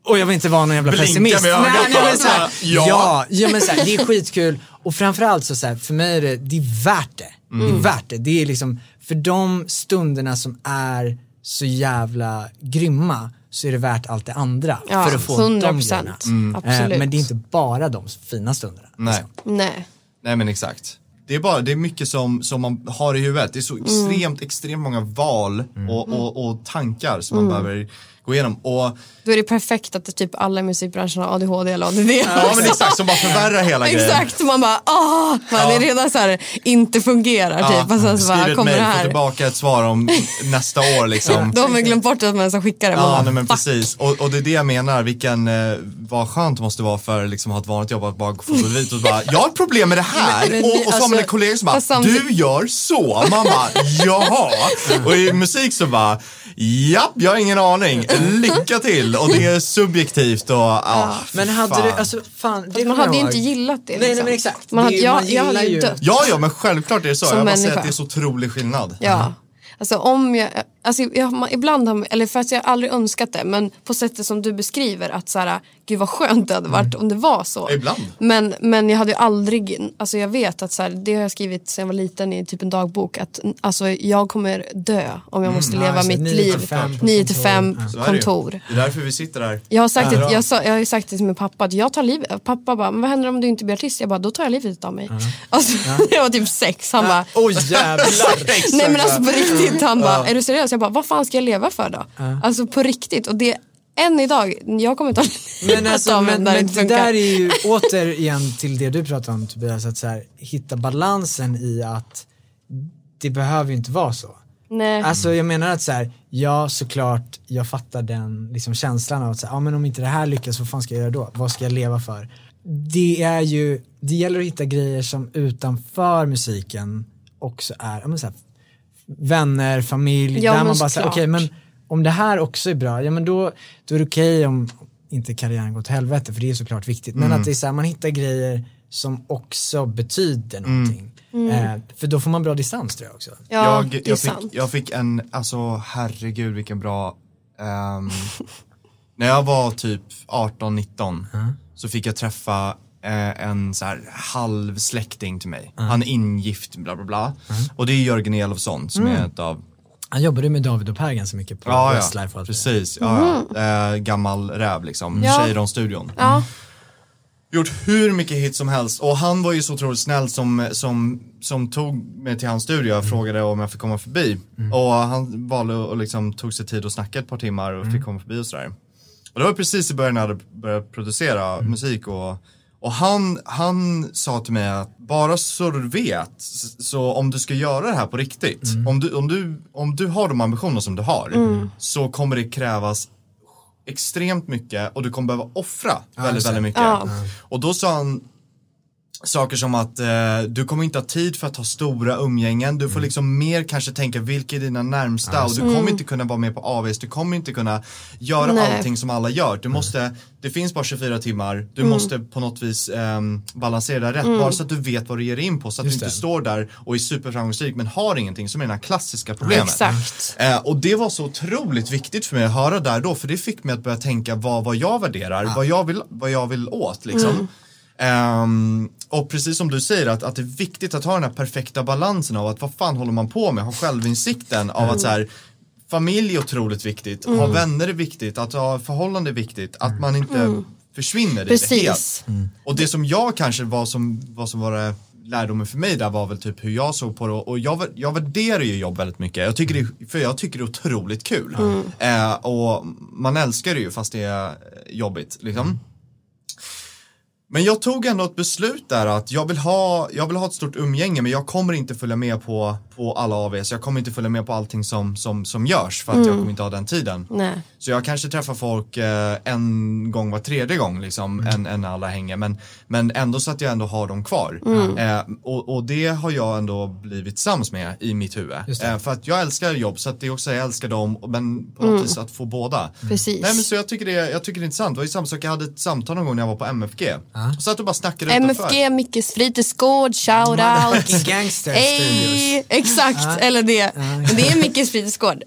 Och jag vill inte vara någon jävla Blinka pessimist. med nej, bara, men så här, ja. ja, ja men så här, det är skitkul och framförallt så, så här, för mig är det, det är värt det. Det är värt det. Det är liksom, för de stunderna som är så jävla grymma så är det värt allt det andra Ja, för att få de 100%. grejerna. Mm. Absolut. Eh, Men det är inte bara de fina stunderna. Nej. Nej. Nej men exakt. Det är bara, det är mycket som, som man har i huvudet. Det är så extremt, extremt många val och, och, och tankar som man behöver gå igenom. Och Då är det perfekt att det typ alla i musikbranschen har ADHD eller ADD. ja men exakt, som bara förvärrar hela grejen. Exakt, man bara ah, man är redan så här inte fungerar typ. Och sen så bara kommer det här. tillbaka ett svar om nästa år liksom. Då har man glömt bort att man ens har skickat det. Ja, bara, nej, men fuck. precis. Och, och det är det jag menar, vilken, eh, vad skönt det måste vara för liksom, att ha ett vanligt jobb att bara få (laughs) gå dit och bara, jag har ett problem med det här. Men- men och, och så har man alltså, en kollega som bara, samtidigt- du gör så. Man bara, jaha. (laughs) Och i musik så bara, japp, jag har ingen aning. (laughs) Lycka till. Och det är subjektivt och, ah, Men hade fan. du, alltså fan. Det Fast man kommer hade ju jag inte ihåg. gillat det. Nej, nej liksom. men exakt. Man hade, Det är jag, man jag hade gillar ju ju- dött. Ja, ja, men självklart är det så. Som jag bara säger människa. att det är så otrolig skillnad. Ja. Alltså om jag, Alltså, jag, man, ibland har, eller för att jag har aldrig önskat det men på sättet som du beskriver att så här, gud vad skönt det hade varit om det var så. Ibland. Men, men jag hade ju aldrig, alltså jag vet att så här, det har jag skrivit sen jag var liten i typ en dagbok att alltså, jag kommer dö om jag måste Ja, leva det. mitt 9 liv till 5 på 9 till 5 kontor. Det ju. kontor. Det är därför vi sitter här. Jag har, sagt Ja. det, jag, sa, jag har sagt det till min pappa att jag tar livet. Pappa bara, men vad händer om du inte blir artist? Jag bara, då tar jag livet av mig. (laughs) Alltså, jag var typ sex, han bara, Oj jävlar. (laughs) nej men alltså på riktigt. Han bara, är du seriös? Jag bara, vad fan ska jag leva för då? Alltså på riktigt. Och det, än idag, jag kommer ta livet (laughs) Men, alltså, av men, det men inte det funkar. där är ju (laughs) återigen till det du pratade om Tobias, att så här, hitta balansen i att det behöver ju inte vara så. Nej. Alltså jag menar att så här, ja såklart, jag fattar den liksom, känslan av att så här, ja, men om inte det här lyckas, vad fan ska jag göra då? Vad ska jag leva för? Det är ju, det gäller att hitta grejer som utanför musiken också är, ja, men så här, vänner, familj, Ja, där man bara säger, okej men om det här också är bra, ja men då, då är det okej om inte karriären går till helvete, för det är såklart viktigt. Men att det är så här, man hittar grejer som också betyder någonting. Eh, för då får man bra distans tror jag också. ja, jag, det är jag, fick, sant. jag fick en, alltså herregud vilken bra, ehm, (laughs) när jag var typ 18-19 så fick jag träffa eh, en så här halv släkting till mig. Han är ingift, bla bla bla. Och det är Jörgen Elofsson som är ett av Han jobbade med David och Per ganska mycket på Ja, Westlife ja, och precis. Ja, ja. Eh, gammal räv liksom. Ja. Tjejron-studion. Ja. Gjort hur mycket hits som helst och han var ju så otroligt snäll som, som, som tog mig till hans studio och frågade om jag fick komma förbi. Och han valde och liksom tog sig tid att snacka ett par timmar och fick komma förbi och sådär. Och det var precis i början när jag hade börjat producera musik och, och han, han sa till mig att bara så du vet, så om du ska göra det här på riktigt, om, du, om, du, om du har de ambitioner som du har, så kommer det krävas extremt mycket och du kommer behöva offra väldigt, just det. väldigt mycket. Ja. Och då sa han saker som att eh, du kommer inte ha tid för att ha stora umgängen, du får Mm. liksom mer kanske tänka vilka är dina närmsta och du kommer inte kunna vara med på AVs, du kommer inte kunna göra Nej. allting som alla gör. Du måste, det finns bara 24 timmar, du Mm. måste på något vis ehm, balansera det rätt, bara så att du vet vad du ger in på, så att Just du inte det. står där och är superframgångsrik men har ingenting som är det här klassiska problemet. Exakt. Eh, och det var så otroligt viktigt för mig att höra där då, för det fick mig att börja tänka vad, vad jag värderar, vad, jag vill, vad jag vill åt liksom. Ehm, och precis som du säger att, att det är viktigt att ha den här perfekta balansen av att vad fan håller man på med, ha självinsikten av att så här familj är otroligt viktigt, ha vänner är viktigt, att ha förhållande är viktigt, att man inte försvinner i det Precis. helt. Och det som jag kanske var som, vad som var det lärdomen för mig där var väl typ hur jag såg på det och jag, jag värderar ju jobb väldigt mycket. Jag tycker det, för jag tycker det är otroligt kul. Eh, och man älskar det ju fast det är jobbigt liksom. Men jag tog ändå ett beslut där att jag vill ha, jag vill ha ett stort umgänge men jag kommer inte följa med på, på alla AVs, jag kommer inte följa med på allting som, som, som görs för att jag kommer inte ha den tiden. Nej. Så jag kanske träffar folk eh, en gång var tredje gång liksom, Mm. än, än alla hänger. Men, men ändå så att jag ändå har dem kvar. Mm. Eh, och, och det har jag ändå blivit sams med i mitt huvud. Eh, för att jag älskar jobb så att det är också jag älskar dem, men på något vis att få båda. Precis. Nej men så jag tycker det, jag tycker det är intressant. Det var ju samma sak, jag hade ett samtal någon gång när jag var på MFG. Och satt och bara snackade utanför. MFG, Mickes fritidsgård, shout out. Fucking gangster studios. Exakt, eller det. Men det är Mickes fritidsgård.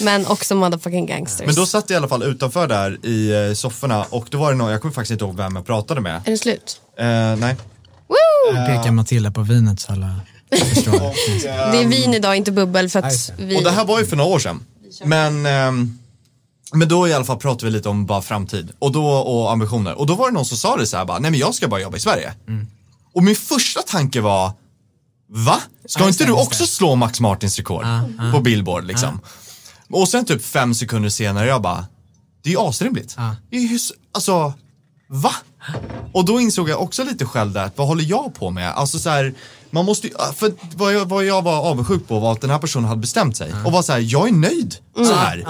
Men också motherfucking gangsters. Men då satt jag i alla fall utanför där i eh, sofforna och då var det någon, jag kommer faktiskt inte ihåg vem jag pratade med. Är det slut? Eh, nej. Woo! Pekar Matilda på vinet så alla förstår. (laughs) Det är vin idag, inte bubbel för att vi... Och det här var ju för några år sedan. Men, ehm, men då i alla fall pratade vi lite om bara framtid och, då, och ambitioner. Och då var det någon som sa det så här bara, nej men jag ska bara jobba i Sverige. Och min första tanke var, va? Ska Ja, inte du också det. slå Max Martins rekord på Billboard liksom? Och sen typ fem sekunder senare, jag bara, det är ju asrimligt. Ja. Det är ju, alltså, va? Och då insåg jag också lite själv där, vad håller jag på med? Alltså så här, man måste ju, för vad jag, vad jag var avundsjuk på var att den här personen hade bestämt sig och var så här, jag är nöjd så här.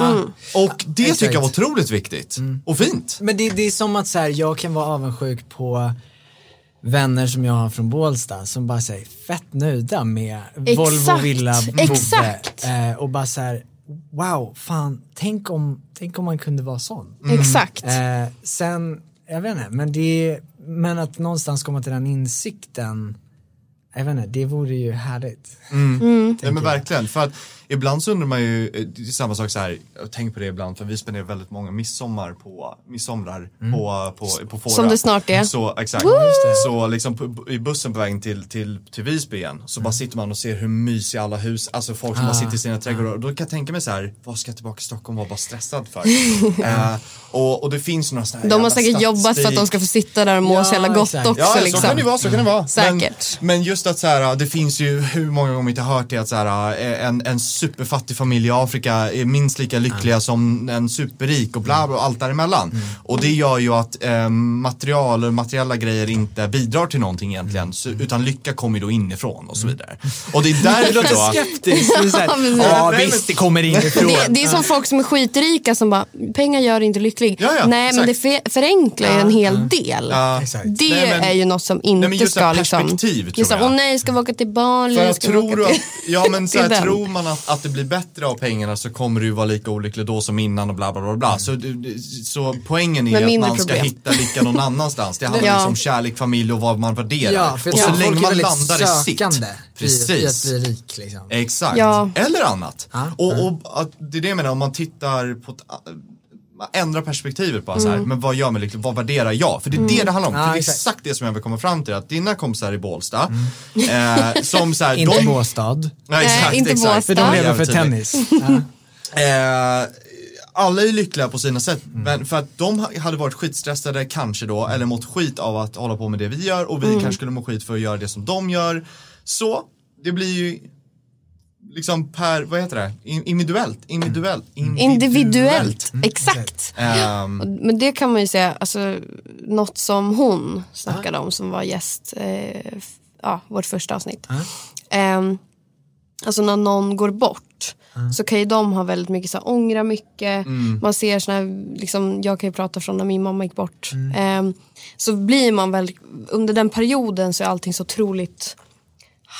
Och det Exakt. tycker jag var otroligt viktigt och fint. Men det, det är som att så här, jag kan vara avundsjuk på vänner som jag har från Bålsta som bara säger fett nöjda med Volvo Exakt, Villa Bove. exakt. Eh, och bara så här, wow, fan, tänk om, tänk om man kunde vara sån. Exakt. Eh, sen, jag vet inte, men det men att någonstans komma till den insikten jag vet inte, det vore ju härligt. Nej men verkligen, för att ibland så undrar man ju, eh, det är samma sak så här, jag tänker på det ibland för vi spenderar väldigt många midsommar på, midsommar på, på, på Fårö. Som det snart är. Så exakt, så liksom på, i bussen på vägen till, till, till Visby igen så bara sitter man och ser hur mysiga alla hus, alltså folk som bara sitter i sina trädgårdar och då kan jag tänka mig så här, vad ska jag tillbaka till Stockholm och vara bara stressad för? (laughs) eh, och, och det finns några sådana här De har säkert jobbat för att de ska få sitta där och må Ja, så jävla gott exakt. också. Ja, liksom. så kan det vara, så kan det vara. Säkert. Men, men just att så här, det finns ju hur många gånger vi inte har hört det att så här, en, en superfattig familj i Afrika är minst lika lyckliga som en superrik och bla bla och allt däremellan. Och det gör ju att eh, material och materiella grejer inte bidrar till någonting egentligen, så, utan lycka kommer då inifrån och så vidare. Och det är därför då, (laughs) så här, precis. (laughs) Ja Nej, visst, det kommer inifrån. Det, det är som folk som är skitrika som bara, pengar gör inte lycklig. Ja, ja, Nej men det exakt. förenklar ju en hel del. Ja. Exakt. Det Nej, men- är ju något som inte men just ska det liksom... perspektiv, tror just det, jag. Åh nej, ska vi åka till Bali? För jag tror åka du till... att, ja men så här, tror man att, att det blir bättre av pengarna så kommer du vara lika olycklig då som innan och bla bla bla bla. Så, du- du- så poängen är att man ska problem. hitta lycka någon (laughs) annanstans. Det handlar Ja. liksom om kärlek, familj och vad man värderar. Ja, för och så tror länge man landar i sitt. sökande i, att Precis. bli rik liksom. Exakt. Ja. Eller annat. Ja. Och, och att, det är det jag menar, om man tittar på ett, man ändrar perspektivet bara så här, men vad gör mig lycklig, vad värderar jag? För det är det det handlar om, Ja, för det är exakt. det som jag vill komma fram till, att dina kompisar i Bålsta, eh, som så här, (laughs) Inte de, Båstad. Ja, exakt, inte exakt. Båstad. För de lever för tennis. (laughs) Eh, alla är lyckliga på sina sätt, men för att de ha- hade varit skitstressade kanske då, eller mått skit av att hålla på med det vi gör och vi kanske skulle må skit för att göra det som de gör. Så, det blir ju liksom per, vad heter det, In- individuellt, individuellt, Individuellt, exakt. Ehm, Men det kan man ju säga, alltså, något som hon snackade om som var gäst, eh, ja, vårt första avsnitt. Ehm, alltså när någon går bort så kan ju de ha väldigt mycket så här, ångra mycket. Man ser såna här, liksom, jag kan ju prata från när min mamma gick bort. Ehm, så blir man väl, under den perioden så är allting så otroligt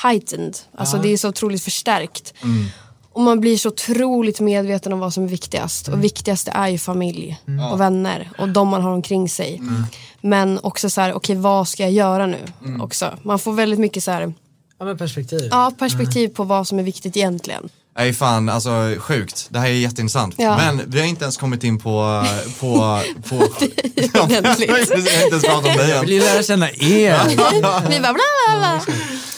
heightened. Alltså det är så otroligt förstärkt. Och man blir så otroligt medveten om vad som är viktigast. Och viktigaste är ju familj och vänner och de man har omkring sig. Men också så här, okej vad ska jag göra nu? Också. Man får väldigt mycket så här, ja men perspektiv. ja, perspektiv på vad som är viktigt egentligen. Nej fan, alltså sjukt. Det här är jätteintressant. Ja. Men vi har inte ens kommit in på, på, på... (laughs) (laughs) Ja, ordentligt. vi har inte ens pratat om dig än. vill ju lära känna er. (laughs) Vi bara bla bla bla.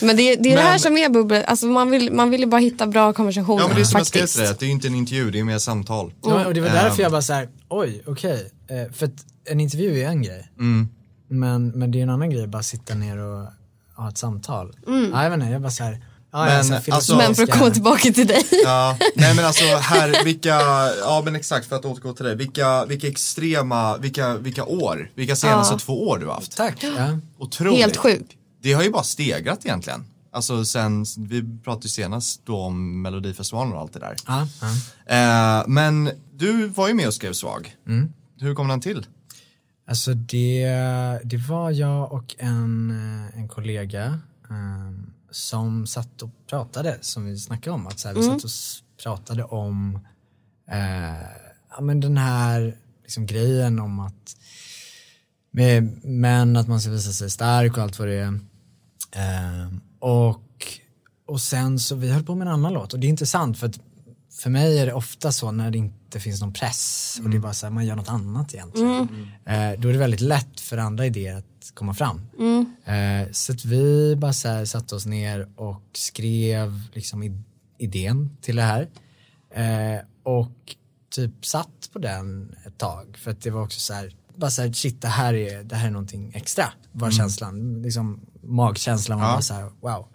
Men det, det är det här Men- som är bubbel. Alltså man, vill, man vill ju bara hitta bra konversationer. Ja men det är som jag skrev faktiskt. till dig, det är ju inte en intervju, det är mer samtal. Ja, och det var därför Ehm. jag bara så här, oj, okej. Eh, för att en intervju är en grej. Mm. Men, men det är en annan grej att bara sitta ner och ha ett samtal. Ja, jag vet inte, jag bara så här, ja, Men, alltså- Men för att komma tillbaka till dig. Ja, nej men alltså här, vilka, ja men exakt för att återgå till dig, vilka, vilka extrema, vilka, vilka år, vilka senaste Ja. två år du har haft. Tack. Ja. Otroligt. Helt sjuk. Det har ju bara stegrat egentligen. Alltså sen, vi pratade ju senast då om Melodifestivalen och allt det där. Ja, ja. Eh, men du var ju med och skrev Svag. Mm. Hur kom den till? Alltså det, det var jag och en, eh, en kollega eh, som satt och pratade, som vi snackade om, att så här, vi satt och pratade om eh, ja, men den här liksom, grejen om att med män, att man ska visa sig stark och allt vad det är. Eh, och, och sen så, vi höll på med en annan låt och det är intressant för att för mig är det ofta så när det inte finns någon press och det är bara så här, man gör något annat egentligen. Eh, då är det väldigt lätt för andra idéer att komma fram. Eh, så att vi bara så här satte oss ner och skrev liksom i, idén till det här. Eh, och typ satt på den ett tag för att det var också så här, bara så här, shit det här är, det här är någonting extra var känslan, liksom magkänslan var Ja. så här, wow.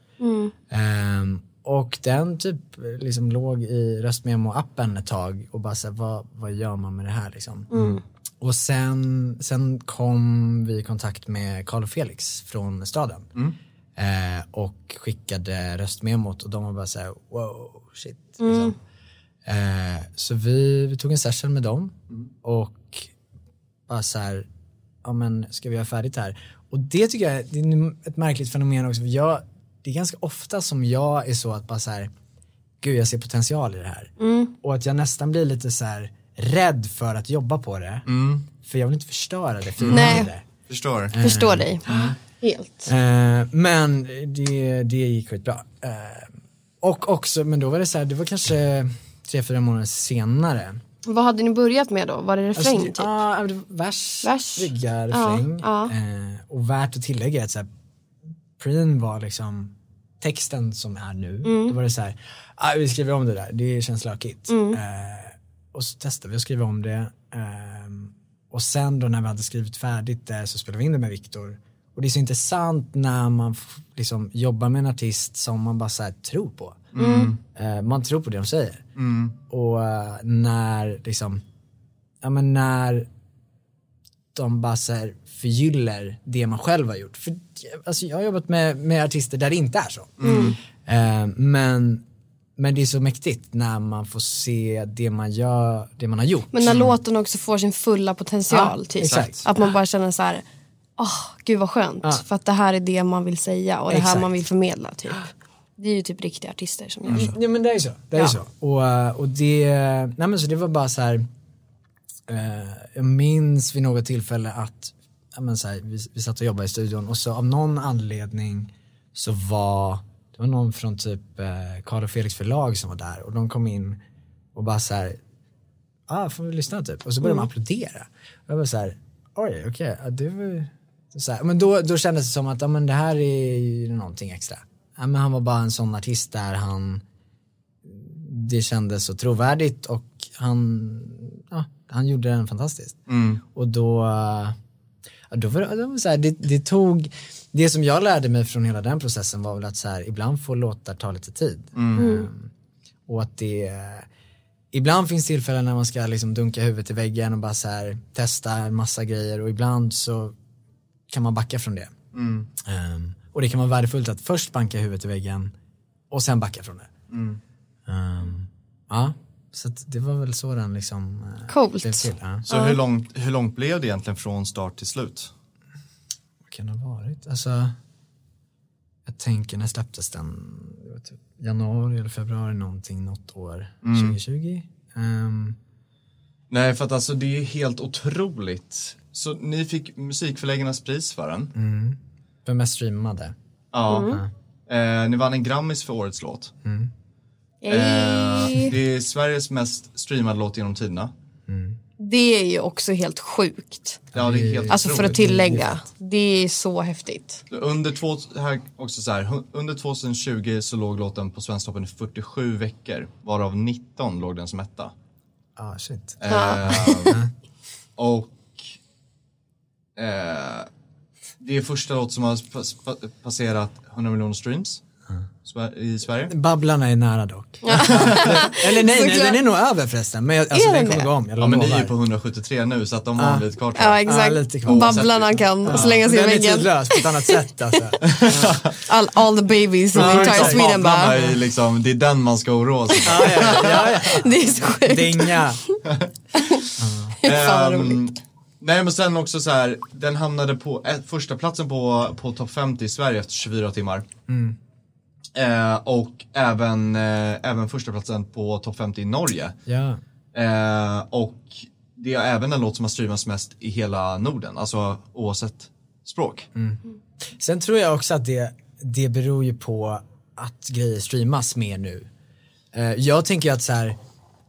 Ehm, och den typ liksom låg i röstmemo-appen ett tag och bara så här, vad, vad gör man med det här liksom? Och sen, sen kom vi i kontakt med Carl och Felix från staden. Eh, och skickade röstmemot och de var bara så här, wow, shit. Liksom. Eh, så vi, vi tog en session med dem och bara så här, ja men ska vi göra färdigt här? Och det tycker jag det är ett märkligt fenomen också, för jag, det är ganska ofta som jag är så att bara så här, gud jag ser potential i det här. Och att jag nästan blir lite så här rädd för att jobba på det. För jag vill inte förstöra det för Nej. andra. Förstår. Förstår dig. Helt. Eh, men det, det gick skitbra. Eh, och också, men då var det så här, det var kanske tre, fyra månader senare. Vad hade ni börjat med då? Var det refräng Alltså, typ? Ja, det var vers, Vers. brygga, Ja, refräng. ja. Eh, och värt att tillägga är att så här, preen var liksom texten som är nu. Mm. Då var det så här, ah, vi skriver om det där, det känns lökigt. Mm. Eh, och så testade vi att skriva om det. ehm, och sen då när vi hade skrivit färdigt det så spelade vi in det med Viktor. Och det är så intressant när man liksom jobbar med en artist som man bara så tror på. Eh, man tror på det de säger. Och eh, när liksom, ja men när de bara så här förgyller det man själv har gjort. För alltså, jag har jobbat med, med artister där det inte är så. Eh, men, men det är så mäktigt när man får se det man gör, det man har gjort. Men när låten också får sin fulla potential Ja, typ. exakt. Att man bara känner så här, åh gud vad skönt. Ja. För att det här är det man vill säga och det här Exakt. man vill förmedla typ. Det är ju typ riktiga artister som gör så. Ja men det är så. Det är Ja. så. Och, eh, och det, nej men så det var bara så här. Eh, jag minns vid något tillfälle att men så här, vi, vi satt och jobbade i studion och så av någon anledning så var det var någon från typ eh, Carl och Felix förlag som var där och de kom in och bara så här ah, får vi lyssna typ? Och så började de applådera. Och jag var så här, oj okej, ja, det var ju så här, men då, då kändes det som att ja, men det här är ju någonting extra. Ja, men han var bara en sån artist där han det kändes så trovärdigt och han, ja, han gjorde den fantastiskt. Och då, ja, då var det, det, var så här, det, det tog, det som jag lärde mig från hela den processen var väl att så här, ibland får låtar ta lite tid. Um, och att det, ibland finns tillfällen när man ska liksom dunka huvudet i väggen och bara så här, testa en massa grejer och ibland så kan man backa från det. Um, och det kan vara värdefullt att först banka huvudet i väggen och sen backa från det. Um, ja, så det var väl så den liksom eh, Coolt. till. Ja. Så hur, långt, hur långt blev det egentligen från start till slut? Kan det ha varit? Alltså, jag tänker när släpptes den? Typ januari eller februari någonting, något år. 2020? Um, Nej, för att alltså det är helt otroligt. Så ni fick Musikförläggarnas pris för den. vem mest streamade? Ja. Eh, ni vann en Grammis för årets låt. Eh, Ey. det är Sveriges mest streamade låt genom tiderna. Det är ju också helt sjukt. Ja, det är helt Alltså för att tillägga. Det är så häftigt. Under, två, här också så här, under 2020 så låg låten på Svensktoppen i 47 veckor, varav 19 låg den som etta. Ah, shit. Eh, (laughs) och eh, det är första låt som har pas, pa, passerat 100 miljoner streams i Sverige. Babblarna är nära dock. (laughs) Eller nej, nej, den är nog över förresten. Men jag, alltså, den den kommer gå om, jag Ja men ni är ju på 173 nu så att de har en bit kvar Ja exakt. Ja, lite kvar. Babblarna kan slänga sig i Den är väggen. tidlös på ett annat sätt (laughs) alltså. All, all the babies in Ja, entire. Sweden bara. är liksom, det är den man ska oroa sig för. ja, ja, ja, ja. (laughs) Det är så sjukt. Dinga. Fan roligt. Nej men sen också så här, den hamnade på eh, första platsen på, på topp 50 i Sverige efter 24 timmar. Eh, och även, eh, även första platsen på topp 50 i Norge. Ja. Eh, och det är även en låt som har streamats mest i hela Norden, alltså oavsett språk. Sen tror jag också att det, det beror ju på att grejer streamas mer nu. Eh, jag tänker att så här,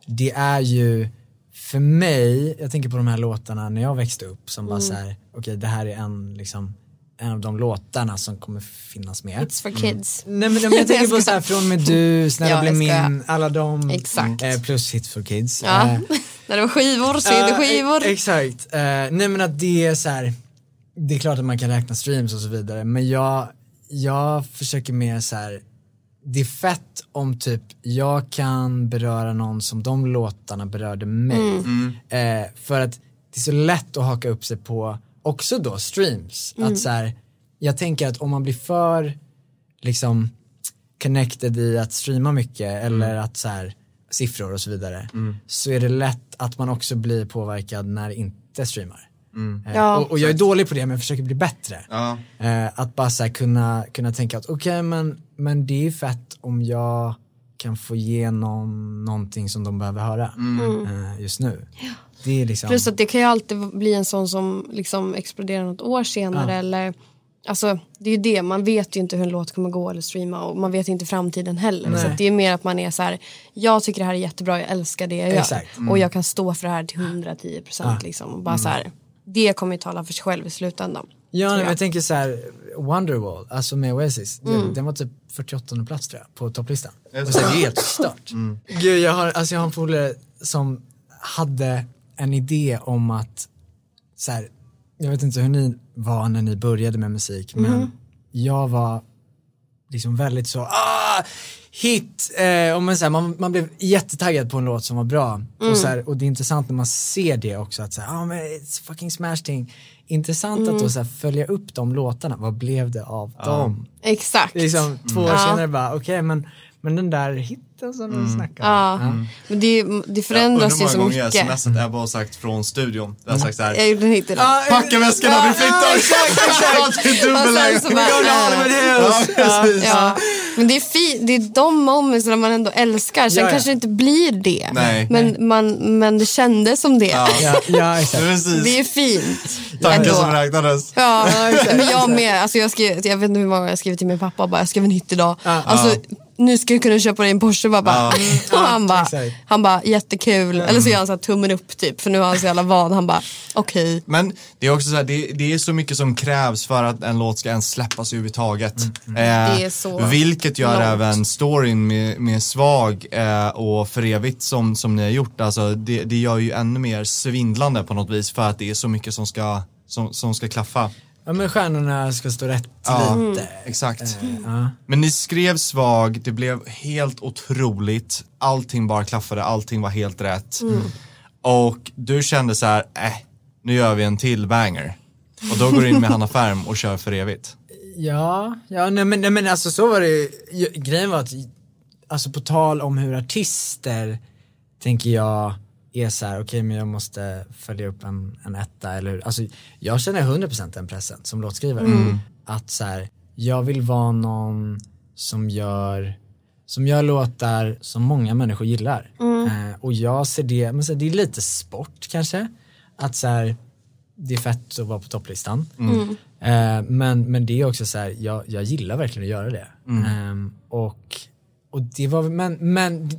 det är ju för mig, jag tänker på de här låtarna när jag växte upp som bara så här, okej det här är en liksom en av de låtarna som kommer finnas med. It's for kids. Nej men jag tänker på så här från med (laughs) du, Snälla Ja, bli min, alla de. Exakt. Eh, plus Hits for Kids. Ja. Eh, (laughs) När det var skivor, CD-skivor. Ja, e- exakt. Eh, nej men att det är så här, det är klart att man kan räkna streams och så vidare, men jag, jag försöker mer så här, det är fett om typ jag kan beröra någon som de låtarna berörde mig. Eh, för att det är så lätt att haka upp sig på också då streams. Att så här, jag tänker att om man blir för liksom connected i att streama mycket eller att så här siffror och så vidare så är det lätt att man också blir påverkad när inte streamar. Eh, Ja. och, och jag är dålig på det men jag försöker bli bättre. Ja. Eh, att bara så här kunna, kunna tänka att okej men, men det är fett om jag kan få igenom någonting som de behöver höra eh, just nu. Det är liksom, Plus att det kan ju alltid bli en sån som liksom exploderar något år senare eller Alltså det är ju det, man vet ju inte hur en låt kommer gå eller streama och man vet inte framtiden heller. Nej. Så att det är mer att man är så här, jag tycker det här är jättebra, jag älskar det jag gör. Exakt. Och jag kan stå för det här till 110 procent liksom. Och bara så här, det kommer ju tala för sig själv i slutändan. Ja, nej, jag. men jag tänker så här, Wonderwall, alltså med Oasis, Mm. den, var typ 48 plats tror jag på topplistan. Det Och så? så här, det är helt stört. Gud, jag har, alltså jag har en polare som hade en idé om att, så här, jag vet inte hur ni var när ni började med musik, Mm. men jag var liksom väldigt så, ah, hit, eh, och men så här, man, man blev jättetaggad på en låt som var bra. Mm. Och, så här, och det är intressant när man ser det också, att säga, ah, men it's fucking smash thing. Intressant Mm. att då så här, följa upp de låtarna, vad blev det av dem? Exakt. Liksom två år Ja. senare bara, okej men, men den där hitten som Mm. de snackar om. Ja, men det, det förändras ju Undrar så hur många gånger jag mycket. smsat Ebba och sagt från studion. Jag har sagt såhär, Jag gjorde en hit idag. packa väskorna, vi flyttar! exakt, exakt. Dubbelläge. så Ja, precis. Ja, men det är, fi- det är de moments där man ändå älskar. Sen Ja, ja. kanske det inte blir det. Nej. Men, man, men det kändes som det. Ja. (laughs) Ja, ja exakt. Det är fint. Tankar som räknades. Ja, men jag med. Alltså jag, skrev, jag vet inte hur många jag skrev till min pappa. Bara, jag skrev en hit idag. Alltså, nu ska du kunna köpa dig en Porsche. Bara, bara. Och han bara, han bara jättekul. Eller så gör han så här, tummen upp typ. För nu har han så jävla van. Han bara okej. Men det är också så här, det, det är så mycket som krävs för att en låt ska ens släppas överhuvudtaget. Eh, Det är så vilket gör långt. även storyn med, med Svag eh, och För evigt som, som ni har gjort, alltså det, det gör ju ännu mer svindlande på något vis för att det är så mycket som ska, som, som ska klaffa. Ja men stjärnorna ska stå rätt Ja, lite. exakt. Ja. Men ni skrev Svag, det blev helt otroligt, allting bara klaffade, allting var helt rätt. Och du kände så här, äh, nu gör vi en till banger. Och då går du in med Hanna Färm och kör för evigt. (laughs) Ja, ja nej, men, nej, men alltså så var det. Ju- Grejen var att, alltså på tal om hur artister, tänker jag, är så här, okej men jag måste följa upp en, en etta eller hur. Alltså jag känner 100% den pressen som låtskrivare. Att så här, jag vill vara någon som gör, som gör låtar som många människor gillar. Eh, och jag ser det, men så här, det är lite sport kanske. Att så här, det är fett att vara på topplistan. Eh, men, men det är också så här, jag, jag gillar verkligen att göra det. Ehm, och, och det var, men, men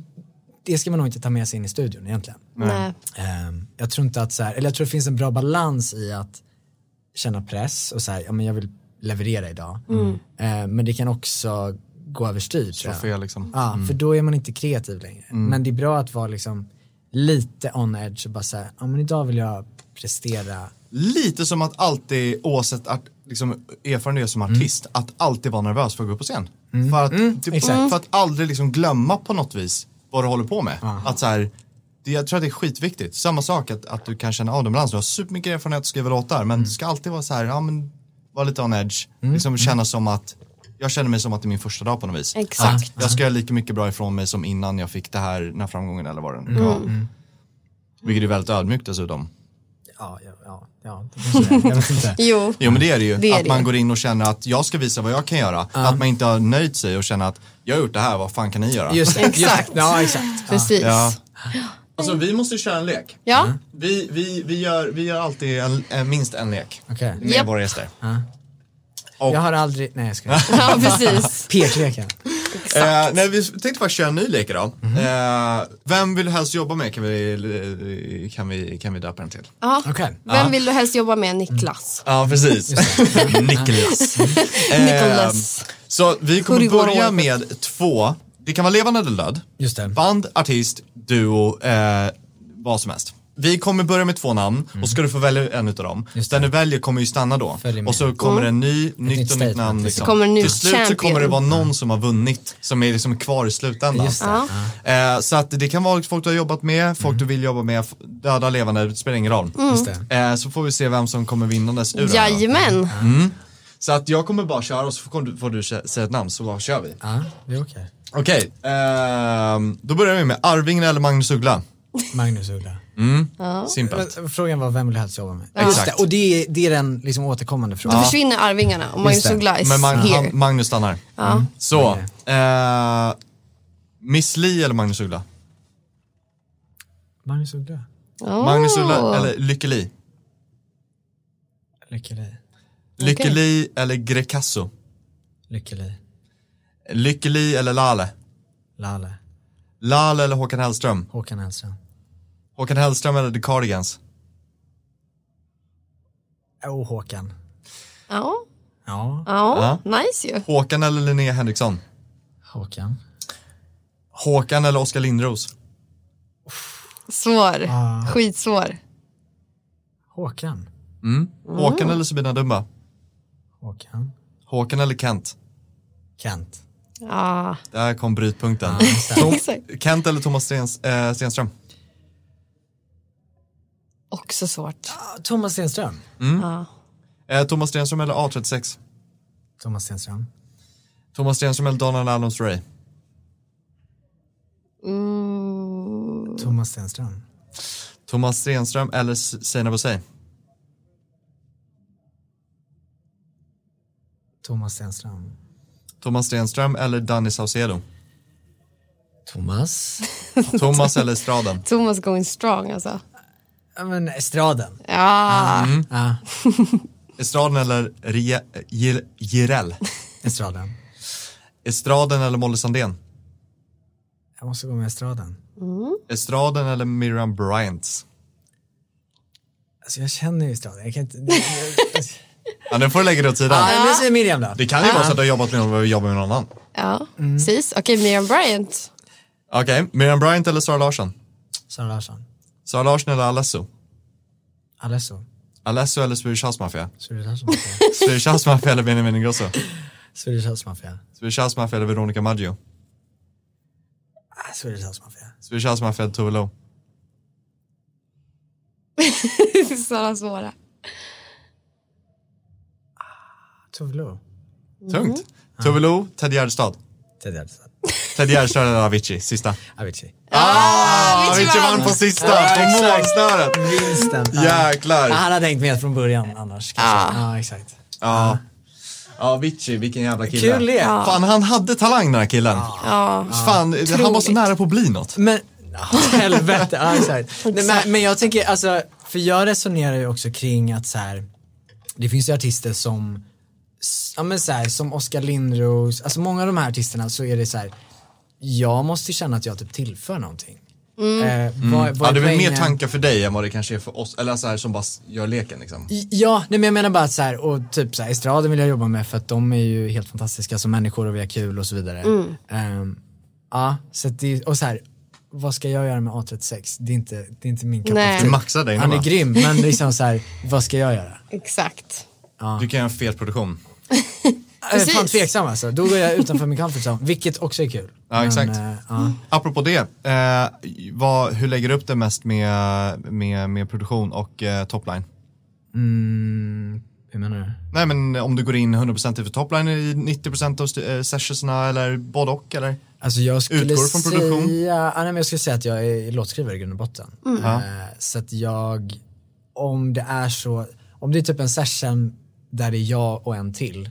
det ska man nog inte ta med sig in i studion egentligen. Nej. Ehm, jag tror inte att så här, eller jag tror det finns en bra balans i att känna press och så här, ja men jag vill leverera idag. Ehm, men det kan också gå överstyr jag. fel liksom. Ja, för då är man inte kreativ längre. Men det är bra att vara liksom lite on edge och bara säga, ja men idag vill jag prestera Lite som att alltid, oavsett art, liksom, erfarenhet som artist, att alltid vara nervös för att gå upp på scen. För, att, typ, exakt. för att aldrig liksom glömma på något vis vad du håller på med. Att så här, jag tror att det är skitviktigt. Samma sak att, att du kan känna av balans. Du har supermycket erfarenhet att skriva låtar men du ska alltid vara så här, ja men vara lite on edge. Liksom känna som att, jag känner mig som att det är min första dag på något vis. Exakt. Jag ska göra lika mycket bra ifrån mig som innan jag fick det här, den här framgången eller vad den var. Vilket är väldigt ödmjukt dessutom. Ja, ja, ja, ja det det. Jag vet inte. (laughs) Jo. Jo men det är det ju. Det är att det man går in och känner att jag ska visa vad jag kan göra. Att man inte har nöjt sig och känner att jag har gjort det här, vad fan kan ni göra? Just det, just det. Exakt. Ja, exakt. Precis. Ja. Alltså vi måste köra en lek. Ja. Vi, vi, vi, gör, vi gör alltid en, minst en lek Okej. med Japp. våra gäster. Och- Jag har aldrig, nej jag ska (laughs) ja, precis. Pekleken. Eh, nej, vi tänkte faktiskt köra en ny lek idag. Mhm. Eh, vem vill du helst jobba med kan vi, kan vi, kan vi döpa den till. Ja. Okej. Vem vill du helst jobba med? Niklas. Ja, precis. (laughs) Niklas. Eh, Nicholas. Så vi kommer börja med två, det kan vara levande eller död. Just det. Band, artist, duo, eh, vad som helst. Vi kommer börja med två namn och ska du få välja en utav dem. Mm. Just Den det. du väljer kommer ju stanna då. Och så kommer det en ny, nytt och nytt namn. liksom. Liksom. Kommer ny Till slut så champion. kommer det vara någon som har vunnit, som är liksom kvar i slutändan. Just det. Ja. Eh, så att det kan vara folk du har jobbat med, folk Mm. du vill jobba med, döda, levande, det spelar ingen roll. Mm. Just det. Eh, så får vi se vem som kommer vinnandes ur. Jajamän. Så att jag kommer bara köra och så får du, får du säga ett namn så bara kör vi. Ja, det är okej. Okej, ehm, då börjar vi med Arvingen eller Magnus Uggla. Magnus Uggla. Simpelt. Men Frågan var vem vill helst jobba med? Ja. Exakt. och det är, det är den liksom återkommande Då frågan. försvinner Arvingarna och Magnus. Uggla is Men Mag- here. han, Magnus stannar. Ja. Så, Okej. eh, Miss Li eller Magnus Uggla? Magnus Uggla. Oh. Magnus Uggla eller Lykke Li? Lycka dig. Lykke Li eller Grecasso? Lykkeli. Lykke Li eller Lale? Lale. Lale eller Håkan Hellström? Håkan Hellström. Håkan Hellström eller The Cardigans? Oh, Håkan. Ja, Ja, ja, nice ju. Håkan eller Linnea Henriksson? Håkan. Håkan eller Oskar Lindros? Svår. Skitsvår. Håkan. Mm. Håkan eller Sabina Dumba? Håkan. Håkan eller Kent? Kent. Ja, Där kom brytpunkten. Tom. Kent eller Thomas Stens, eh, Stenström? också svårt. Ah, Thomas Stenström. Ja. Eh, Thomas Stenström eller A36? Thomas Stenström. Thomas Stenström eller Donald Adams Ray? Mm, Thomas Stenström. Thomas Stenström eller Seinabo Bosei? Thomas Stenström. Thomas Stenström eller Danny Saucedo? Thomas. (laughs) Thomas eller Estraden? Thomas going strong alltså. Ja men Estraden. Ja, Ja, (laughs) Estraden eller Rie- Gir-? Estraden. Estraden eller Molly Sandén? Jag måste gå med Estraden. Estraden eller Miriam Bryant? Alltså jag känner ju Estraden. Jag kan inte... (laughs) Ja, nu får du lägga det åt sidan. Ja, säger Miriam då. Det kan ju vara så att du har jobbat med någon och jobbat med någon annan. ja. precis. Okej, Miriam Bryant. Okej, Miriam Bryant eller Sara Larsson? Sara Larsson. Sara Larsson eller Alesso? Alesso. Alesso eller Swedish House Mafia? Swedish House Mafia. (laughs) Swedish House Mafia eller Benjamin Ingrosso? Swedish House Mafia. Swedish House Mafia eller Veronica Maggio? Ah, Swedish House Mafia. Swedish House Mafia eller Tove Lo? (laughs) Sådana svåra. Tove Lo. Tungt. Tove Lo, Ted Gärdestad. Ted Gärdestad. Ted Gärdestad eller Avicii, sista. Avicii. Ah, Avicii vann på sista, på målsnöret. Vinsten. Ja. Jäklar. Ja, Han hade hängt med från början annars. kanske. Ja, exakt. Ja. Ja, Avicii, vilken jävla kille. Kul det. Fan, han hade talang den här killen. Ja. Fan, han var så nära på att bli något. Men, ja, helvete. Ja, exakt. (laughs) Nej, men, men jag tänker, alltså, för jag resonerar ju också kring att så här, det finns ju artister som, ja men så här, som Oskar Lindros, alltså många av de här artisterna så är det så här, jag måste känna att jag typ tillför någonting. Eh, vad, vad Mm. Ja, det är väl mer tankar för dig än vad det kanske är för oss, eller så här som bara gör leken liksom. Ja, nej men jag menar bara att så här, och typ så här, estraden vill jag jobba med för att de är ju helt fantastiska som människor och vi har kul och så vidare. Ehm, ja, så att det, och så här, vad ska jag göra med A36? Det är inte, det är inte min kapacitet. Du maxar dig Han är va? grym, men liksom så här, vad ska jag göra? Exakt. Du kan göra en fet produktion. Jag är fan tveksam alltså, då går jag utanför min comfort zone, vilket också är kul. Ja, exakt. eh, ja. Apropå det, eh, vad, hur lägger du upp det mest med, med, med produktion och eh, topline? mm, hur menar du? Nej men om du går in 100% för topline i 90% av eh, sessionserna eller både och eller? Alltså jag skulle Utgår från produktion? säga, nej, men jag skulle säga att jag är låtskrivare i grund och botten. Eh, så att jag, om det är så, om det är typ en session där det är jag och en till,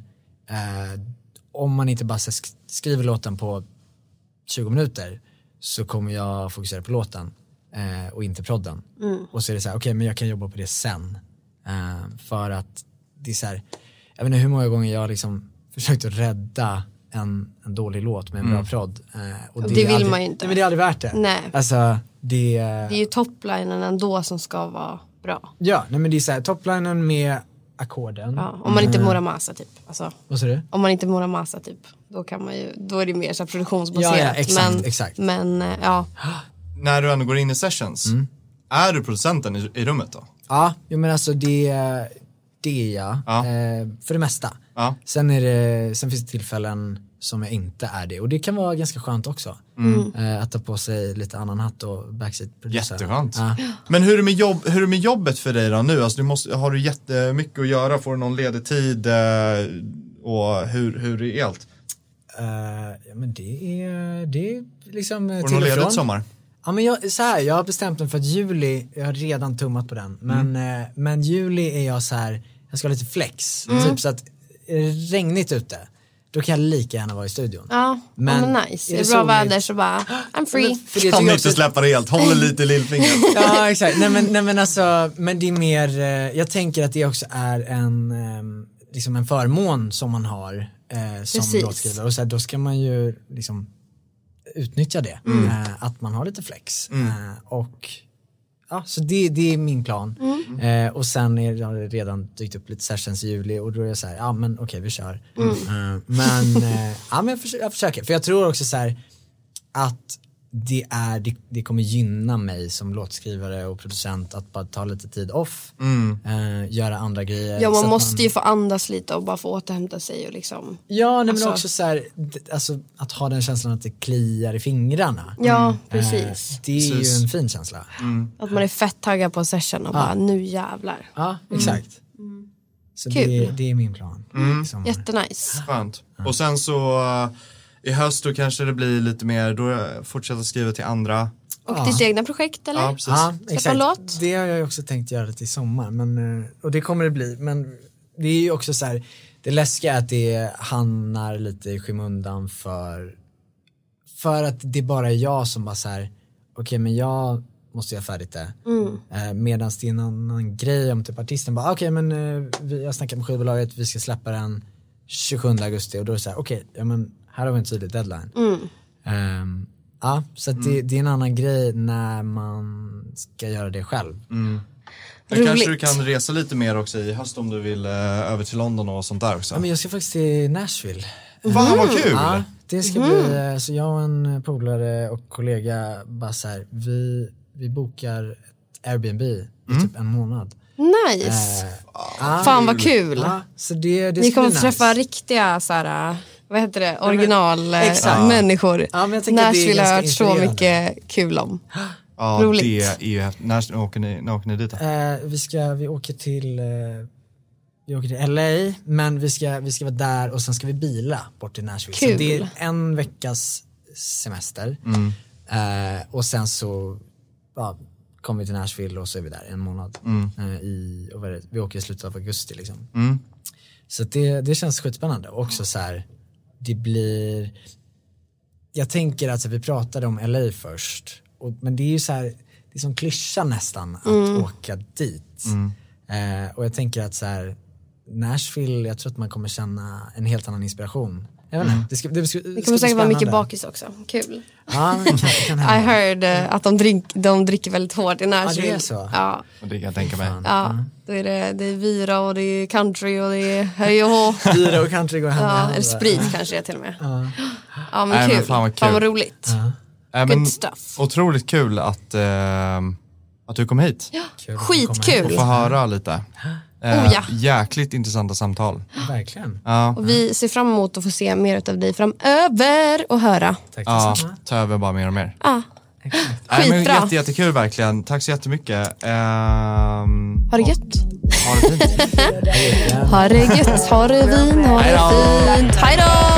eh, om man inte bara skriver låten på 20 minuter så kommer jag fokusera på låten eh, och inte prodden. Och så är det så här, okej men jag kan jobba på det sen. Eh, för att det är så här, jag vet inte hur många gånger jag har liksom (laughs) försökt att rädda en, en dålig låt med en bra prodd. Eh, och Det är vill aldrig, man ju inte. Nej, men det är aldrig värt det. Nej. Alltså det, Det är ju topplinen ändå som ska vara bra. ja nej men det är så här, toplinen med ackorden. Ja, om man inte Muramasa typ. Alltså, Vad sa du? om man inte Muramasa typ. Då kan man ju, då är det mer så här produktionsbaserat. Ja, ja, exakt, men, exakt. men eh, ja. När du ändå går in i sessions, är du producenten i, i rummet då? Ja, jo, men alltså det, det är jag. Ja. Eh, för det mesta. Ja. Sen, är det, sen finns det tillfällen som jag inte är det och det kan vara ganska skönt också. Eh, att ta på sig lite annan hatt och backseat producer. Jätteskönt. Ja. Men hur är, det med jobb, hur är det med jobbet för dig då nu? Alltså, du måste, har du jättemycket att göra? Får du någon ledig tid? Eh, och hur, hur är allt? Eh, ja men det är, det är liksom eh, Får du till någon och ledigt sommar? Ja men jag, så här, jag har bestämt mig för att juli, jag har redan tummat på den, men, eh, men juli är jag så här, jag ska ha lite flex. Typ så att är det regnigt ute, då kan jag lika gärna vara i studion. Ja, men, Men men nice. är Är det det bra väder så bara, I'm free. Men för det Kan tycker jag inte släppa det helt, håller lite i lillfingret. (laughs) Ja exakt, nej men, nej men alltså, men det är mer, eh, jag tänker att det också är en, ehm, liksom en förmån som man har eh, som Precis. låtskrivare och så här, då ska man ju liksom utnyttja det. Eh, att man har lite flex. Eh, och ja, så det, det är min plan. Eh, och sen är det har det redan dykt upp lite sessions i juli och då är det så här, ja men okej vi kör. Eh, men eh, ja men jag, försöker, jag försöker, för jag tror också så här att det, är, det, det kommer gynna mig som låtskrivare och producent att bara ta lite tid off, eh, göra andra grejer. Ja man måste ju få andas lite och bara få återhämta sig och liksom. Ja, nej, Alltså- men också så här, alltså, att ha den känslan att det kliar i fingrarna. Ja Eh, precis. det är Precis. ju en fin känsla. Att man är fett taggad på session och bara nu jävlar. Ja, exakt. Så Kul. det, det är min plan. Liksom. Jättenice. Skönt. Och sen så eh, i höst då kanske det blir lite mer, då eh, fortsätta skriva till andra. Och ditt egna projekt eller? Ja, precis. Ja, exakt. låt? Det har jag också tänkt göra till sommar, men, eh, och det kommer det bli. Men det är ju också så här, det läskiga är att det hamnar lite i skymundan för, för att det bara är jag som bara så här, okej men jag måste göra färdigt det. Mm. Eh, Medan det är en annan grej om typ artisten bara, okej men eh, vi, jag snackar med skivbolaget, vi ska släppa den 27 augusti och då är det så här, okej, ja men här har vi en tydlig deadline. Mm. Ehm, ja, så att det, det är en annan grej när man ska göra det själv. Men kanske du Roligt. kan resa lite mer också i höst om du vill eh, över till London och sånt där också. Ja, men jag ska faktiskt till Nashville. Fan vad kul! Ja, det ska bli, eh, så jag och en polare och kollega bara så här, vi, vi bokar ett Airbnb i typ en månad. Nice. Eh, Fan vad kul. Ja, så det, det Ni kommer få träffa nice. riktiga så här, vad heter det, original eh. Ja, Nashville har jag hört så mycket kul om. Ja, roligt. det är ju häftigt. När åker ni, när åker ni dit? Eh, vi, ska, vi åker till eh, vi åker till LA, men vi ska, vi ska vara där och sen ska vi bila bort till Nashville. Kul. Så det är en veckas semester. Eh, och sen så ja, kommer vi till Nashville och så är vi där en månad. Eh, i, och vad är det? vi åker i slutet av augusti liksom. Mm. Så det, det känns skitspännande. Och också så här, det blir, jag tänker att så här, vi pratade om LA först, och, men det är ju så här, det är som klyscha nästan att åka dit. Eh, och jag tänker att så här, Nashville, jag tror att man kommer känna en helt annan inspiration. Jag vet inte, det, ska, det, ska, Det kommer säkert vara mycket bakis också. Kul. Ja, men det kan, det kan (laughs) I heard eh, att de, drink, de dricker väldigt hårt i Nashville. Ja, det är så. Ja, Och det kan jag tänka mig. ja. Då är det, det är vira och det är country och det är hej och hå. Bira och country går hand i Ja, hand. eller sprit kanske det till och med. Ja men Nej, men kul. fan vad kul. roligt. Äh, Good men, stuff. otroligt kul att, eh, att du kom hit Kul att få komma Skitkul. och få höra lite. Eh, Oh, ja. Jäkligt intressanta samtal. Verkligen. Ja, Och vi ser fram emot att få se mer av dig framöver och höra. Tack ja ta över bara mer och mer. Ja, Nej, men jätte, jättekul verkligen. Tack så jättemycket. Ehm, ha det (laughs) gött. ha det fint. Ha det gött, ha det vin, ha det fint. Hej då!